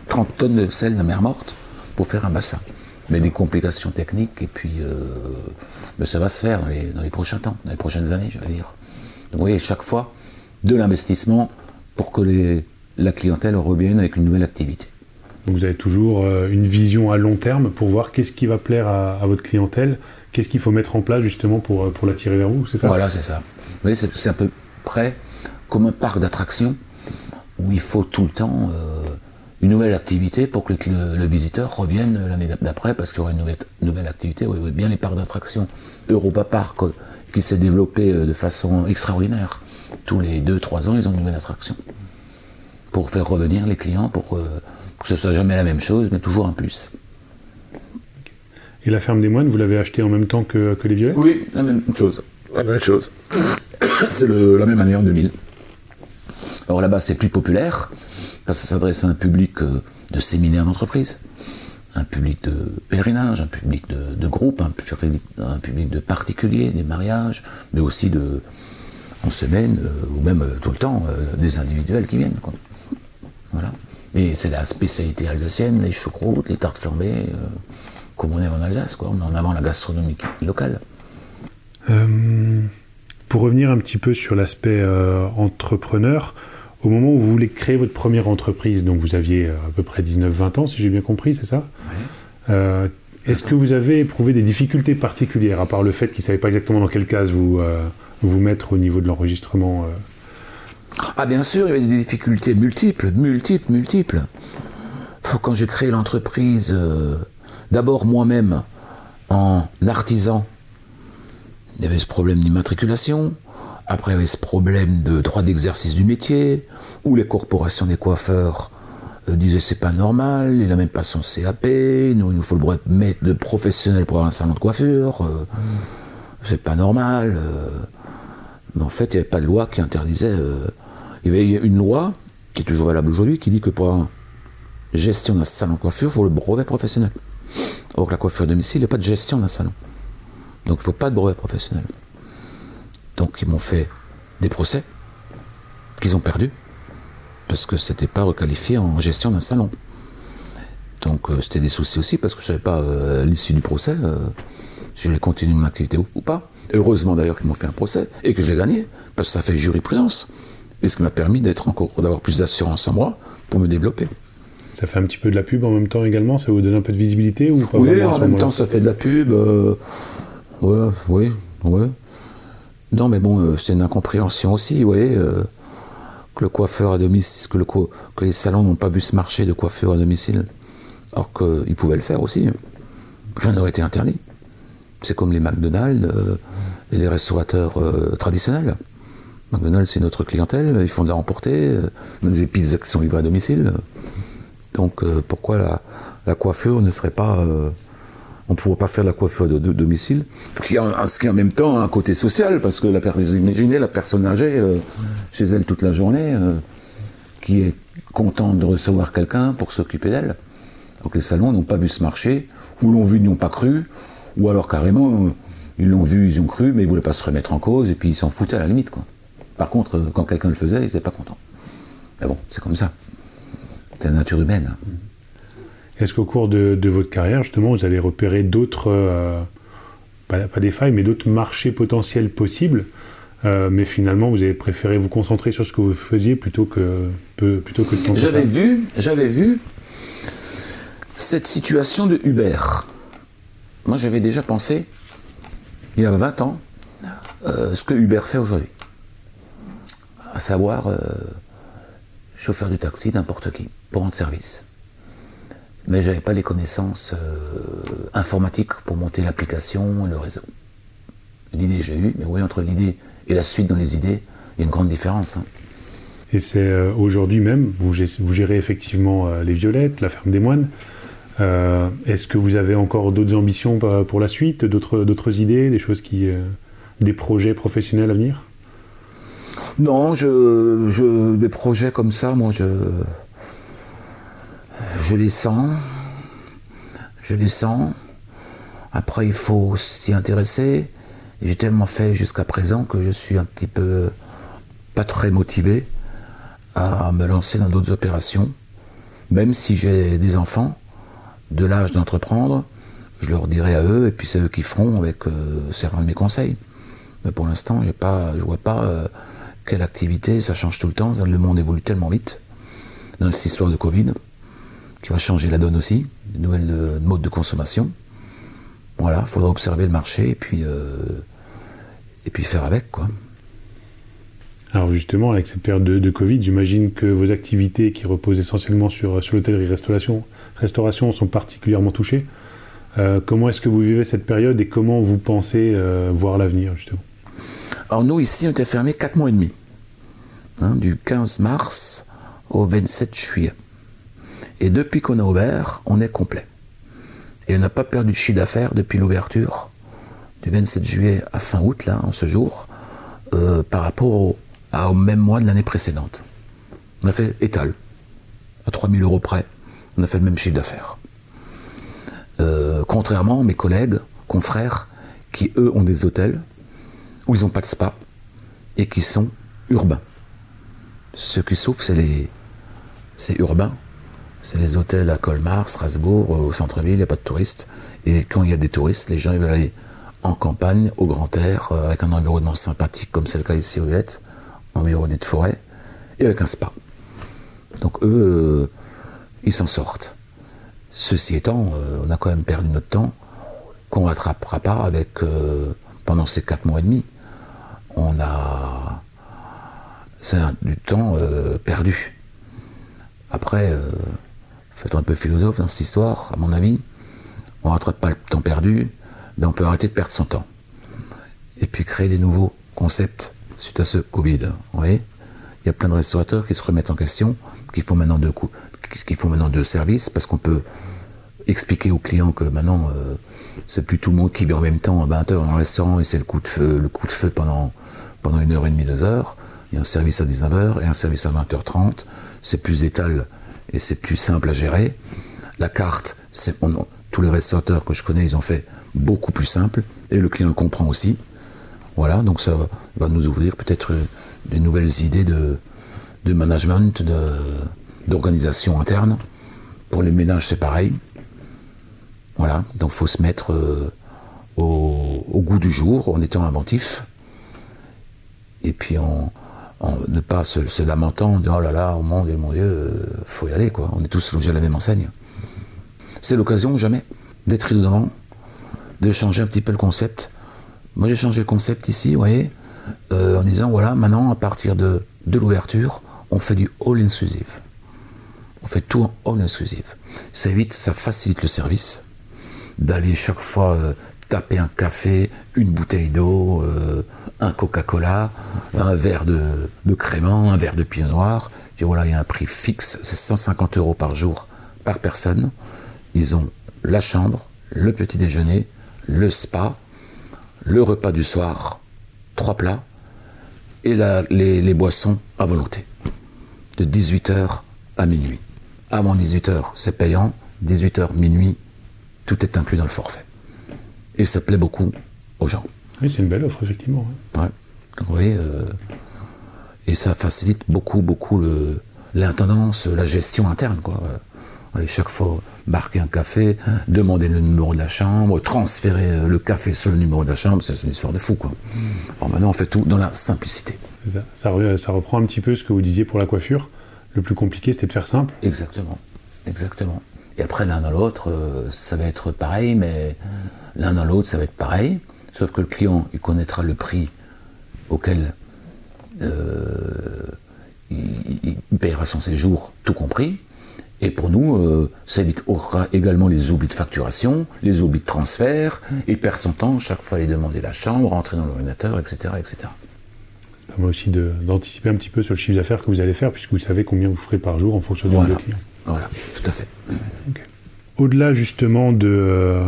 30 euh, tonnes de sel de la mer morte pour faire un bassin. Mais des complications techniques, et puis euh, ça va se faire dans les, prochains temps, dans les prochaines années, je vais dire. Donc vous voyez, chaque fois, de l'investissement pour que la clientèle revienne avec une nouvelle activité. Donc vous avez toujours euh, une vision à long terme pour voir qu'est-ce qui va plaire à, votre clientèle, qu'est-ce qu'il faut mettre en place justement pour, pour l'attirer vers vous, c'est ça? Voilà, c'est ça. Vous voyez, c'est à peu près comme un parc d'attractions où il faut tout le temps euh, une nouvelle activité pour que le, visiteur revienne l'année d'après, parce qu'il y aura une nouvelle, activité. Oui, bien les parcs d'attractions. Europa Park, euh, qui s'est développé euh, de façon extraordinaire. Tous les 2-3 ans, ils ont une nouvelle attraction. Pour faire revenir les clients, pour que ce soit jamais la même chose, mais toujours un plus. Et la ferme des moines, vous l'avez acheté en même temps que, les violettes Oui, la même chose. La même chose. C'est la même année en 2000. Alors là-bas, c'est plus populaire, parce que ça s'adresse à un public euh, de séminaire d'entreprise, un public de pèlerinage, un public de, groupe, un, public de particuliers, des mariages, mais aussi de, en semaine, euh, ou même euh, tout le temps, des individuels qui viennent. Voilà. Et c'est la spécialité alsacienne, les choucroutes, les tartes flambées, comme on est en Alsace, quoi. On met en avant la gastronomie locale. pour revenir un petit peu sur l'aspect entrepreneur, au moment où vous voulez créer votre première entreprise, donc vous aviez euh, à peu près 19-20 ans, si j'ai bien compris, c'est ça? Euh, Est-ce que vous avez éprouvé des difficultés particulières, à part le fait qu'ils ne savaient pas exactement dans quelle case vous, euh, vous mettre au niveau de l'enregistrement Ah bien sûr, il y avait des difficultés multiples, multiples, multiples. Quand j'ai créé l'entreprise, d'abord moi-même, en artisan, Il y avait ce problème d'immatriculation. Après, il y avait ce problème de droit d'exercice du métier, où les corporations des coiffeurs euh, disaient c'est pas normal, il n'a même pas son CAP, nous, il nous faut le brevet de professionnel pour avoir un salon de coiffure, euh, c'est pas normal. euh. mais en fait, il n'y avait pas de loi qui interdisait. Il y avait une loi, qui est toujours valable aujourd'hui, qui dit que pour la gestion d'un salon de coiffure, il faut le brevet professionnel. Or, la coiffure à domicile, il n'y a pas de gestion d'un salon. Donc, il ne faut pas de brevet professionnel. Donc, ils m'ont fait des procès qu'ils ont perdus parce que c'était pas requalifié en gestion d'un salon. Donc, euh, c'était des soucis aussi parce que je savais pas euh, l'issue du procès euh, si j'allais continuer mon activité ou, ou pas. Heureusement d'ailleurs qu'ils m'ont fait un procès et que j'ai gagné parce que ça fait jurisprudence et ce qui m'a permis d'être encore d'avoir plus d'assurance en moi pour me développer. Ça fait un petit peu de la pub en même temps également Ça vous donne un peu de visibilité ou pas Oui, en même temps, ça fait de la pub. euh, ouais, oui, ouais. Non, mais bon, euh, c'était une incompréhension aussi, vous voyez. euh, que le coiffeur à domicile, que, le co- que les salons n'ont pas vu ce marché de coiffure à domicile, alors qu'ils pouvaient le faire aussi. Rien n'aurait été interdit. C'est comme les McDonald's et les restaurateurs traditionnels. McDonald's, c'est notre clientèle, ils font de la remporter, euh, des pizzas qui sont livrées à domicile. Donc euh, pourquoi la, coiffure ne serait pas... euh, on ne pourrait pas faire la coiffure de, domicile? Ce qui, a, ce qui en même temps a un côté social, parce que la, vous imaginez la personne âgée chez elle toute la journée, qui est contente de recevoir quelqu'un pour s'occuper d'elle. Donc les salons n'ont pas vu ce marché, ou l'ont vu, ils n'y ont pas cru, ou alors carrément, ils l'ont vu, ils ont cru, mais ils ne voulaient pas se remettre en cause, et puis ils s'en foutaient à la limite. Quoi. Par contre, quand quelqu'un le faisait, ils n'étaient pas contents. Mais bon, c'est comme ça. C'est la nature humaine. Est-ce qu'au cours de, de votre carrière, justement, vous allez repérer d'autres, euh, pas, pas des failles, mais d'autres marchés potentiels possibles euh, mais finalement, vous avez préféré vous concentrer sur ce que vous faisiez plutôt que, plutôt que de penser J'avais vu, j'avais vu cette situation de Uber. Moi, j'avais déjà pensé, il y a 20 ans, euh, ce que Uber fait aujourd'hui. À savoir, euh, chauffeur de taxi, n'importe qui, pour rendre service. Mais j'avais pas les connaissances euh, informatiques pour monter l'application et le réseau. L'idée, j'ai eu, mais oui, entre l'idée et la suite dans les idées, il y a une grande différence. hein. Et c'est euh, aujourd'hui même, vous, gé- vous gérez effectivement les Violettes, la ferme des moines. Est-ce que vous avez encore d'autres ambitions pour la suite, d'autres idées, des choses qui, des projets professionnels à venir? Non, je, je, des projets comme ça, moi, je, je les sens. Je les sens. Après, il faut s'y intéresser. J'ai tellement fait jusqu'à présent que je suis un petit peu pas très motivé à me lancer dans d'autres opérations. Même si j'ai des enfants de l'âge d'entreprendre, je leur dirai à eux, et puis c'est eux qui feront avec euh, certains de mes conseils. Mais pour l'instant, je vois pas euh, quelle activité, ça change tout le temps, le monde évolue tellement vite. Dans cette histoire de Covid, qui va changer la donne aussi, des nouvelles euh, modes de consommation. Voilà, il faudra observer le marché et puis, euh, et puis faire avec, quoi. Alors justement, avec cette période de, Covid, j'imagine que vos activités qui reposent essentiellement sur, sur l'hôtellerie-restauration restauration sont particulièrement touchées. Euh, comment est-ce que vous vivez cette période et comment vous pensez voir l'avenir justement? Alors nous, ici, on était fermés 4 mois et demi. Hein, du 15 mars au 27 juillet. Et depuis qu'on a ouvert, on est complet. Et on n'a pas perdu de chiffre d'affaires depuis l'ouverture du 27 juillet à fin août, là, en ce jour, euh, par rapport au, même mois de l'année précédente. On a fait étal, à 3000 euros près, on a fait le même chiffre d'affaires. Euh, contrairement à mes collègues, confrères, qui eux ont des hôtels, où ils n'ont pas de spa et qui sont urbains. Ce qui souffre, c'est les, c'est urbain. C'est les hôtels à Colmar, Strasbourg, au centre-ville, il n'y a pas de touristes. Et quand il y a des touristes, les gens ils veulent aller en campagne, au grand air, euh, avec un environnement sympathique, comme c'est le cas ici au Villette, environné de forêt, et avec un spa. Donc eux, euh, ils s'en sortent. Ceci étant, euh, on a quand même perdu notre temps qu'on rattrapera pas avec pendant ces quatre mois et demi. On a du temps euh, perdu. Après, euh, être un peu philosophe dans cette histoire, à mon avis. On rattrape pas le temps perdu, mais on peut arrêter de perdre son temps. et puis créer des nouveaux concepts suite à ce Covid. Vous voyez Il y a plein de restaurateurs qui se remettent en question, qui font maintenant deux, qui font maintenant deux services, parce qu'on peut expliquer aux clients que maintenant, euh, c'est plus tout le monde qui vient en même temps à 20h dans le restaurant et c'est le coup de feu, pendant, pendant une heure et demie, deux heures. Il y a un service à 19h et un service à 20h30. C'est plus étal et c'est plus simple à gérer. La carte, tous les restaurateurs que je connais, ils ont fait beaucoup plus simple et le client le comprend aussi. Voilà, donc ça va nous ouvrir peut-être des nouvelles idées de, management, d'organisation interne. Pour les ménages, c'est pareil. Voilà, donc faut se mettre euh, au, goût du jour en étant inventif. Et puis en, ne pas se, lamentant en disant oh là là, oh mon Dieu, mon Dieu, euh, faut y aller quoi. On est tous logés à la même enseigne. C'est l'occasion jamais d'être devant, de changer un petit peu le concept. Moi j'ai changé le concept ici, vous voyez, euh, en disant voilà, maintenant à partir de, de l'ouverture, on fait du all inclusive. On fait tout en all inclusive. Ça évite, ça facilite le service d'aller chaque fois euh, taper un café, une bouteille d'eau, euh, un Coca-Cola, un verre de, de, crément, un verre de pinot noir. dis voilà, il y a un prix fixe, c'est 150 euros par jour par personne. Ils ont la chambre, le petit déjeuner, le spa, le repas du soir, trois plats, et les, les boissons à volonté, de 18h à minuit. Avant 18h, c'est payant, 18h, minuit, tout est inclus dans le forfait. Et ça plaît beaucoup aux gens. Oui, c'est une belle offre, effectivement. Ouais. vous voyez, euh, et ça facilite beaucoup, beaucoup l'intendance, la gestion interne, quoi. Allez, chaque fois, marquer un café, demander le numéro de la chambre, transférer euh, le café sur le numéro de la chambre, c'est une histoire de fou, quoi. Alors maintenant, on fait tout dans la simplicité. Ça. Ça, reprend un petit peu ce que vous disiez pour la coiffure. Le plus compliqué, c'était de faire simple. Exactement. Exactement. Et après, l'un dans l'autre, euh, ça va être pareil, mais l'un dans l'autre, ça va être pareil. Sauf que le client, il connaîtra le prix auquel euh, il, paiera son séjour, tout compris. Et pour nous, euh, ça évitera également les oublis de facturation, les oublis de transfert, et perd son temps chaque fois aller demander la chambre, rentrer dans l'ordinateur, etc., etc. Ça permet aussi d'anticiper un petit peu sur le chiffre d'affaires que vous allez faire, puisque vous savez combien vous ferez par jour en fonction de voilà. clients. Voilà, tout à fait. Au-delà justement de, euh,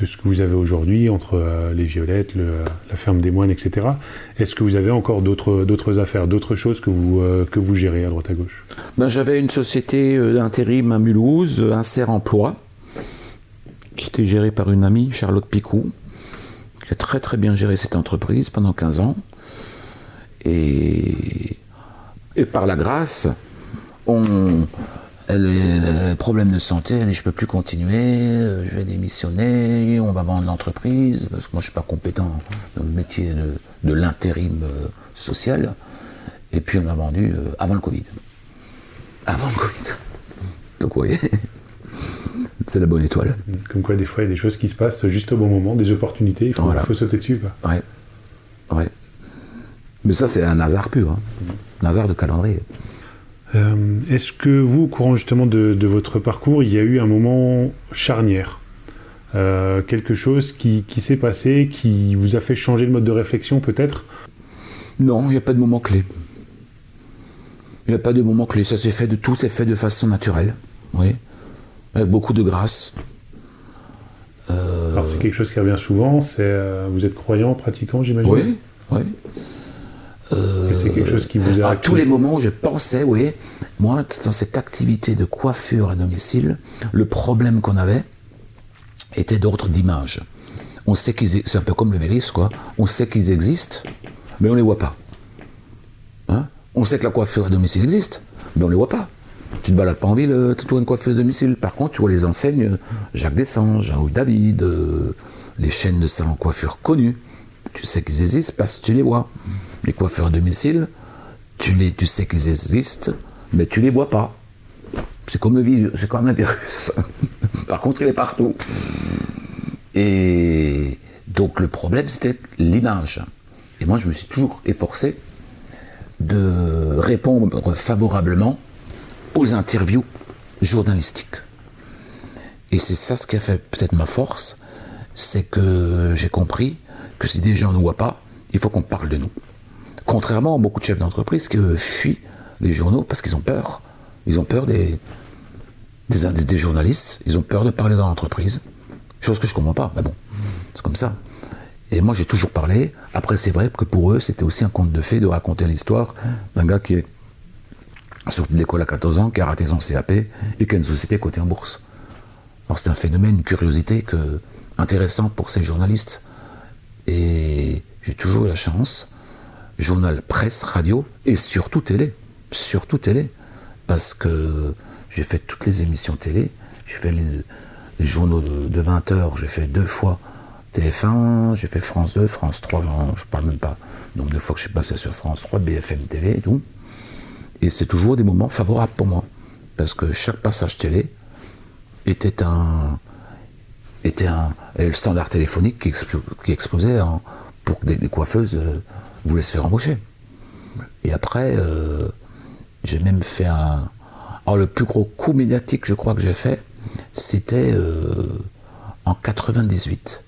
de, ce que vous avez aujourd'hui, entre euh, les violettes, la ferme des moines, etc., est-ce que vous avez encore d'autres affaires, d'autres choses que vous, euh, que vous gérez à droite à gauche? Ben, J'avais une société d'intérim à Mulhouse, un serre emploi, qui était gérée par une amie, Charlotte Picou, qui a très très bien géré cette entreprise pendant 15 ans. Et, et par la grâce, on, elle a problème de santé, elle dit je peux plus continuer, euh, je vais démissionner, on va vendre l'entreprise, parce que moi je suis pas compétent dans le métier de, l'intérim euh, social. Et puis on a vendu euh, avant le Covid. Avant le Covid. Donc vous voyez, c'est la bonne étoile. Comme quoi des fois il y a des choses qui se passent juste au bon moment, des opportunités, il faut, sauter dessus. Quoi. Ouais. ouais. Mais ça c'est un hasard pur, hein. un hasard de calendrier. Euh, est-ce que vous, au courant justement de, votre parcours, il y a eu un moment charnière euh, Quelque chose qui, s'est passé, qui vous a fait changer de mode de réflexion peut-être? Non, il n'y a pas de moment clé. Il n'y a pas de moment clé. Ça s'est fait de tout, s'est fait de façon naturelle. Oui. Avec beaucoup de grâce. Euh, Alors c'est quelque chose qui revient souvent, c'est vous êtes croyant, pratiquant, j'imagine? Oui, oui c'est quelque chose qui vous a. À tous les moments où je pensais, oui, moi, dans cette activité de coiffure à domicile, le problème qu'on avait était d'ordre d'image. On sait qu'ils, c'est un peu comme le virus, quoi. On sait qu'ils existent, mais on les voit pas. Hein? On sait que la coiffure à domicile existe, mais on les voit pas. Tu te balades pas en ville, euh, tu vois une coiffeuse à domicile. Par contre, tu vois les enseignes euh, Jacques Descends, Jean-Louis David, euh, les chaînes de salon coiffure connues. Tu sais qu'ils existent parce que tu les vois. Les coiffeurs à domicile, tu, les, tu sais qu'ils existent, mais tu les vois pas. C'est comme le virus, c'est comme un virus. Par contre, il est partout. Et donc le problème, c'était l'image. Et moi, je me suis toujours efforcé de répondre favorablement aux interviews journalistiques. Et c'est ça ce qui a fait peut-être ma force, c'est que j'ai compris que si des gens ne voient pas, il faut qu'on parle de nous. Contrairement à beaucoup de chefs d'entreprise qui fuient les journaux parce qu'ils ont peur. Ils ont peur des, des, journalistes, ils ont peur de parler dans l'entreprise. Chose que je ne comprends pas, mais bon, c'est comme ça. Et moi, j'ai toujours parlé. Après, c'est vrai que pour eux, c'était aussi un conte de fées de raconter l'histoire d'un gars qui est sorti de l'école à 14 ans, qui a raté son CAP et qui a une société cotée en bourse. Alors, c'est un phénomène, une curiosité que, intéressante pour ces journalistes. Et j'ai toujours eu la chance, journal, presse, radio et surtout télé. Surtout télé. Parce que j'ai fait toutes les émissions télé, j'ai fait les, journaux de, 20 heures, j'ai fait deux fois TF1, j'ai fait France 2, France 3, je parle même pas nombre de fois que je suis passé sur France 3, BFM télé et tout. Et c'est toujours des moments favorables pour moi. Parce que chaque passage télé était un. Était un. le standard téléphonique qui, qui explosait pour que des, coiffeuses euh, voulaient se faire embaucher. Et après, euh, j'ai même fait un. Alors, le plus gros coup médiatique, je crois, que j'ai fait, c'était euh, en 98.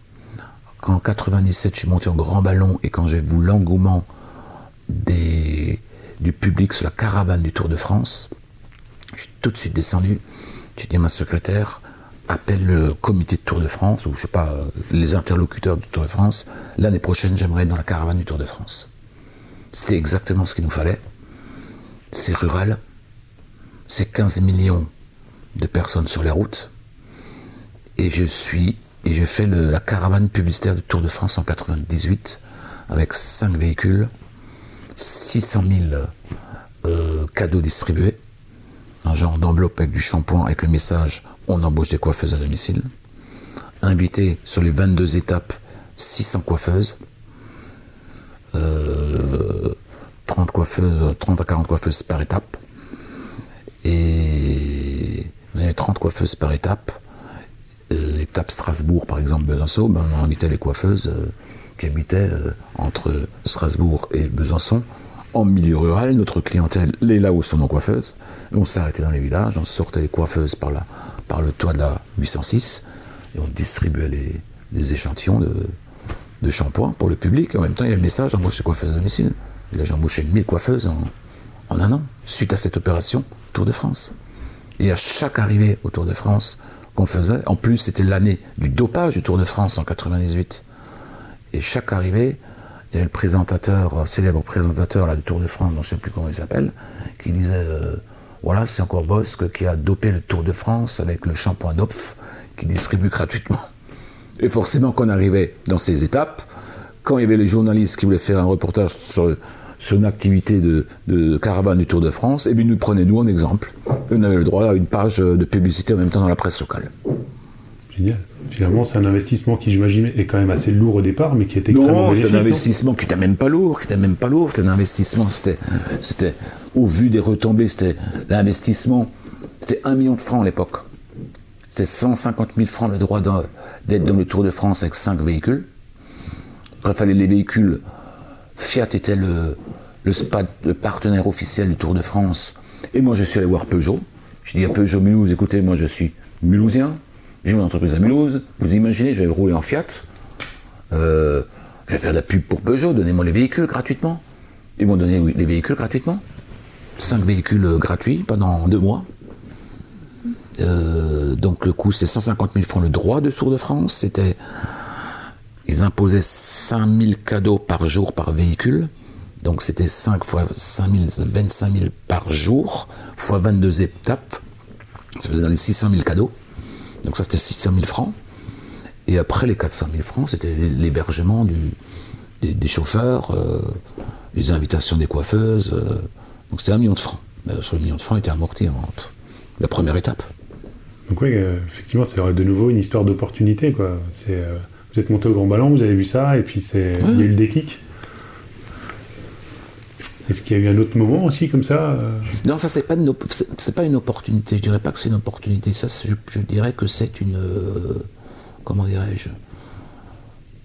Quand en 97, je suis monté en grand ballon et quand j'ai vu l'engouement du public sur la caravane du Tour de France, je suis tout de suite descendu. J'ai dit à ma secrétaire, appelle le comité de Tour de France, ou je sais pas, euh, les interlocuteurs du Tour de France. L'année prochaine, j'aimerais être dans la caravane du Tour de France. C'était exactement ce qu'il nous fallait. C'est rural, c'est 15 millions de personnes sur les routes. Et je suis, et j'ai fait la caravane publicitaire du Tour de France en 98 avec 5 véhicules, 600 000 euh, cadeaux distribués, un genre d'enveloppe avec du shampoing avec le message on embauche des coiffeuses à domicile. Invité sur les 22 étapes 600 coiffeuses. 30 euh, coiffeuses, 30 à 40 coiffeuses par étape. Et on avait 30 coiffeuses par étape. Euh, étape Strasbourg, par exemple, Besançon, ben, on invitait les coiffeuses euh, qui habitaient euh, entre Strasbourg et Besançon. En milieu rural, notre clientèle est là où sont nos coiffeuses. On s'arrêtait dans les villages, on sortait les coiffeuses par, la, par le toit de la 806 et on distribuait les, échantillons de, shampoing pour le public. En même temps, il y a le message embauche des coiffeuses à domicile. Là, j'ai embauché 1000 coiffeuses en, en un an, suite à cette opération Tour de France. Et à chaque arrivée au Tour de France qu'on faisait, en plus c'était l'année du dopage du Tour de France en 98, et chaque arrivée, il y avait le présentateur, euh, célèbre présentateur là, du Tour de France, dont je ne sais plus comment il s'appelle, qui disait euh, voilà, c'est encore Bosque qui a dopé le Tour de France avec le shampoing Dopf qui distribue gratuitement. Et forcément, quand on arrivait dans ces étapes, quand il y avait les journalistes qui voulaient faire un reportage sur une activité de, caravane du Tour de France, et bien nous prenez nous en exemple. on avait le droit à une page de publicité en même temps dans la presse locale. Génial. Finalement, c'est un investissement qui, j'imagine, est quand même assez lourd au départ, mais qui est extrêmement Non, c'est un investissement qui n'était même pas lourd, qui n'était même pas lourd. C'était un investissement, c'était, c'était, au vu des retombées, c'était l'investissement, c'était un million de francs à l'époque. C'était 150 000 francs le droit d'être dans le Tour de France avec cinq véhicules. Après, il fallait les véhicules Fiat était le, le, partenaire officiel du Tour de France. Et moi, je suis allé voir Peugeot. Je dis à Peugeot Mulhouse, écoutez, moi, je suis mulhousien. J'ai mon entreprise à Mulhouse. Vous imaginez, je vais rouler en Fiat. Euh, je vais faire de la pub pour Peugeot. Donnez-moi les véhicules gratuitement. Ils m'ont donné les véhicules gratuitement. Cinq véhicules gratuits pendant deux mois. Euh, donc le coût, c'est 150 000 francs le droit de Tour de France. C'était ils imposaient 5000 cadeaux par jour par véhicule. Donc c'était 5 fois 5000, 25 000 par jour, fois 22 étapes. Ça faisait dans les 600 000 cadeaux. Donc ça c'était 600 000 francs. Et après les 400 000 francs, c'était l'hébergement des, chauffeurs, euh, les invitations des coiffeuses. Euh. donc c'était un million de francs. Mais sur le million de francs, il était amorti en la première étape. Donc oui, euh, effectivement, c'est de nouveau une histoire d'opportunité. quoi. C'est vous êtes monté au grand ballon, vous avez vu ça, et puis c'est, il y a eu le déclic. Est-ce qu'il y a eu un autre moment aussi comme ça euh? Non, ça c'est pas une c'est, pas une opportunité. Je dirais pas que c'est une opportunité. Ça, je, dirais que c'est une euh, comment dirais-je?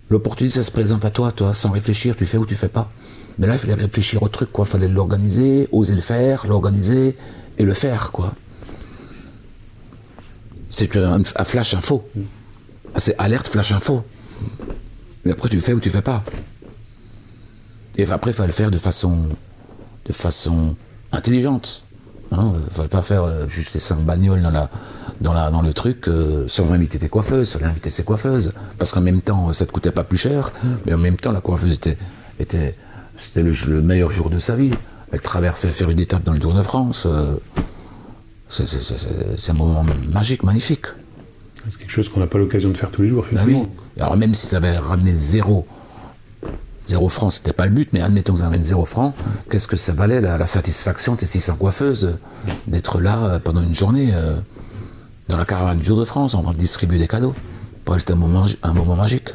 L'opportunité, ça se présente à toi, toi, sans réfléchir, tu fais ou tu fais pas. Mais là, il fallait réfléchir au truc, quoi. Il fallait l'organiser, oser le faire, l'organiser et le faire, quoi. C'est un, un flash info. Mm. C'est alerte flash info. Mais après, tu le fais ou tu le fais pas. Et après, il faut le faire de façon, de façon intelligente. Il ne fallait pas faire euh, juste les cinq bagnoles dans, la, dans, la, dans le truc euh, sans inviter tes coiffeuses. Il fallait inviter ses coiffeuses. Parce qu'en même temps, ça ne te coûtait pas plus cher, mais en même temps, la coiffeuse était, était, c'était le, le meilleur jour de sa vie. Elle traversait, faire une étape dans le Tour de France. euh, c'est- c'est- c'est c'est un moment magique, magnifique. C'est quelque chose qu'on n'a pas l'occasion de faire tous les jours, oui. effectivement. Alors même si ça avait ramené zéro, zéro franc, c'était pas le but, mais admettons que ramène zéro franc, qu'est-ce que ça valait la, la satisfaction de ces 600 coiffeuses d'être là euh, pendant une journée euh, dans la caravane du Tour de France en train de distribuer des cadeaux? Pour elle, c'était un moment, un moment magique.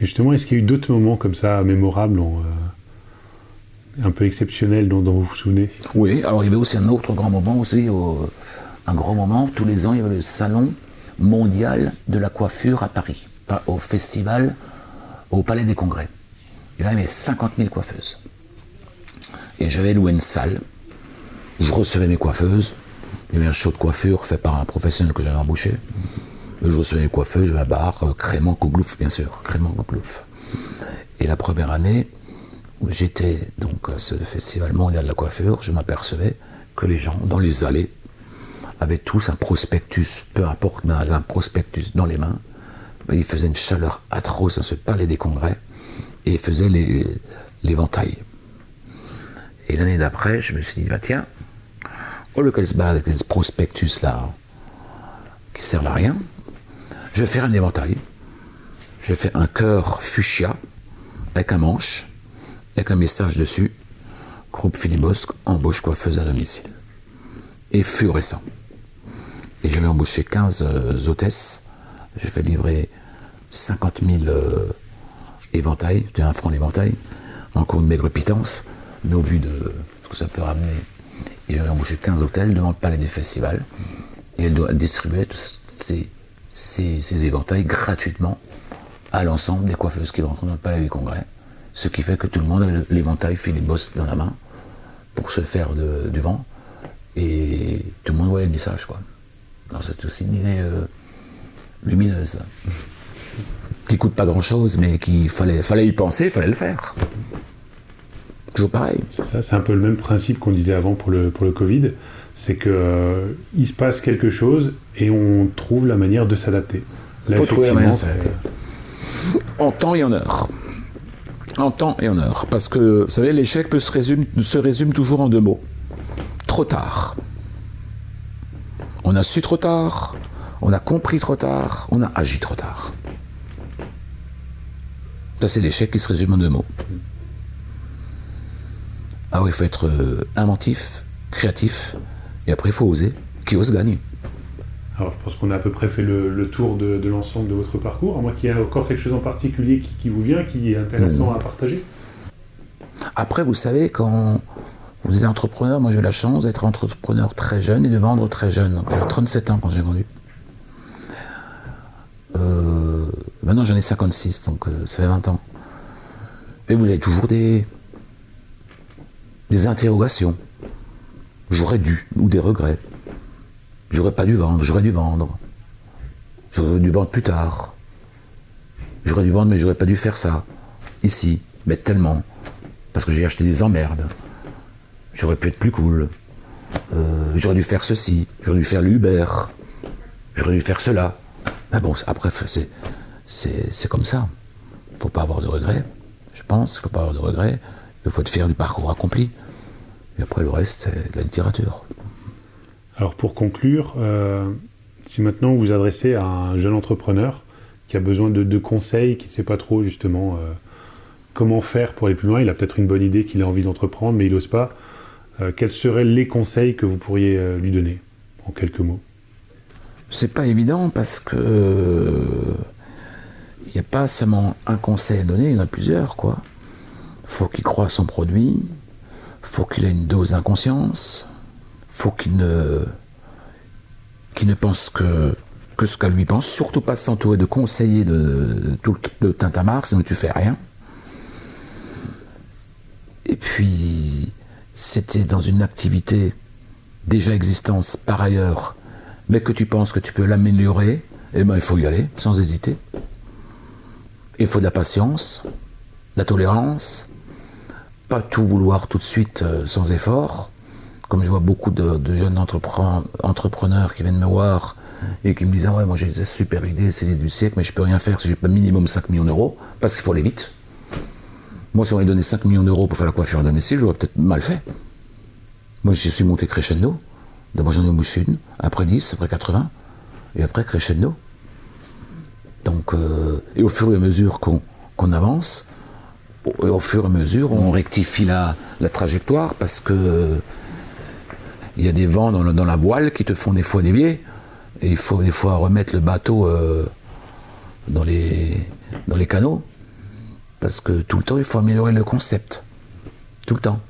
Et justement, est-ce qu'il y a eu d'autres moments comme ça, mémorables, en, euh, un peu exceptionnels, dont, dont vous vous souvenez? Oui, alors il y avait aussi un autre grand moment aussi, au- un grand moment, tous les ans, il y avait le salon mondial de la coiffure à Paris, au festival, au Palais des Congrès. Il avait 50 000 coiffeuses. Et j'avais loué une salle je recevais mes coiffeuses. Il y avait un show de coiffure fait par un professionnel que j'avais embauché. Je recevais les coiffeuses, j'avais un bar, euh, Crément Kouglouf, bien sûr, Crément Kouglouf. Et la première année, où j'étais donc à ce festival mondial de la coiffure, je m'apercevais que les gens, dans les allées, avaient tous un prospectus, peu importe un prospectus dans les mains. Ben, il faisait une chaleur atroce dans ce palais des congrès et faisait les- l'éventail. Et l'année d'après, je me suis dit, bah tiens, au lieu qu'elle se avec ce prospectus là, qui servent à rien, je vais faire un éventail. Je fais un cœur fuchsia avec un manche, avec un message dessus. Groupe Philibosque, embauche coiffeuse à domicile. Et fluorescent. Et j'avais embauché 15 euh, hôtesses. J'ai fait livrer 50 000 éventails, c'était un franc l'éventail. Encore une maigre pitance, mais au vu de ce que ça peut ramener. Et j'avais embauché 15 hôtels devant le palais des festivals. Et elle doit distribuer tous ces, éventails gratuitement à l'ensemble des coiffeuses qui rentrent dans le palais des congrès. Ce qui fait que tout le monde avait l'éventail Philippe Boss dans la main pour se faire du vent. Et tout le monde voyait le message, quoi. Alors c'est aussi une idée euh, lumineuse. Qui coûte pas grand chose, mais qu'il fallait, fallait y penser, il fallait le faire. Toujours pareil. C'est ça, c'est un peu le même principe qu'on disait avant pour le, pour le Covid. C'est que euh, il se passe quelque chose et on trouve la manière de s'adapter. Là, Faut trouver la manière de s'adapter. En temps et en heure. En temps et en heure. Parce que, vous savez, l'échec peut se résume, se résume toujours en deux mots. Trop tard. On a su trop tard, on a compris trop tard, on a agi trop tard. Ça, c'est l'échec qui se résume en deux mots. Alors, il faut être euh, inventif, créatif, et après, il faut oser. Qui ose gagne. Alors, je pense qu'on a à peu près fait le, le tour de, de l'ensemble de votre parcours. À moins qu'il y ait encore quelque chose en particulier qui, qui vous vient, qui est intéressant à partager. Après, vous savez, quand vous êtes entrepreneur, moi j'ai eu la chance d'être entrepreneur très jeune et de vendre très jeune. Donc j'avais 37 ans quand j'ai vendu. Euh, maintenant j'en ai 56, donc euh, ça fait 20 ans. Et vous avez toujours des, des interrogations. J'aurais dû, ou des regrets. J'aurais pas dû vendre, j'aurais dû vendre. J'aurais dû vendre plus tard. J'aurais dû vendre, mais j'aurais pas dû faire ça. Ici, mais tellement. Parce que j'ai acheté des emmerdes. J'aurais pu être plus cool. Euh, j'aurais dû faire ceci. J'aurais dû faire l'Uber. J'aurais dû faire cela. Mais bon, après, c'est, c'est, comme ça. faut pas avoir de regrets, je pense. Il faut pas avoir de regrets. Il faut être fier du parcours accompli. Et après, le reste, c'est de la littérature. Alors, pour conclure, euh, si maintenant vous vous adressez à un jeune entrepreneur qui a besoin de, de conseils, qui ne sait pas trop justement euh, comment faire pour aller plus loin, il a peut-être une bonne idée qu'il a envie d'entreprendre, mais il n'ose pas, euh, quels seraient les conseils que vous pourriez lui donner, en quelques mots? C'est pas évident parce que il n'y a pas seulement un conseil à donner, il y en a plusieurs, quoi. Faut qu'il croie à son produit, faut qu'il ait une dose d'inconscience, faut qu'il ne pense que ce qu'elle lui pense, surtout pas s'entourer de conseillers de, de tout le sinon tu fais rien. Et puis, c'était dans une activité déjà existante par ailleurs, mais que tu penses que tu peux l'améliorer, eh ben il faut y aller, sans hésiter. Il faut de la patience, de la tolérance, pas tout vouloir tout de suite euh, sans effort. Comme je vois beaucoup de, jeunes entrepreneurs qui viennent me voir et qui me disent ah ouais moi j'ai une super idée, c'est l'idée du siècle, mais je peux rien faire si j'ai pas minimum 5 millions d'euros, parce qu'il faut aller vite. Moi si on m'avait donné 5 millions d'euros pour faire la coiffure à domicile, j'aurais peut-être mal fait. Moi je suis monté crescendo. D'abord j'en ai embauché une, après 10, après 80, et après crescendo. Euh, et au fur et à mesure qu'on avance, au, fur et à mesure, on rectifie la, trajectoire parce que il y a des vents dans, la voile qui te font des fois dévier. Et il faut des fois remettre le bateau euh, dans, les, canaux. Parce que tout le temps, il faut améliorer le concept. Tout le temps.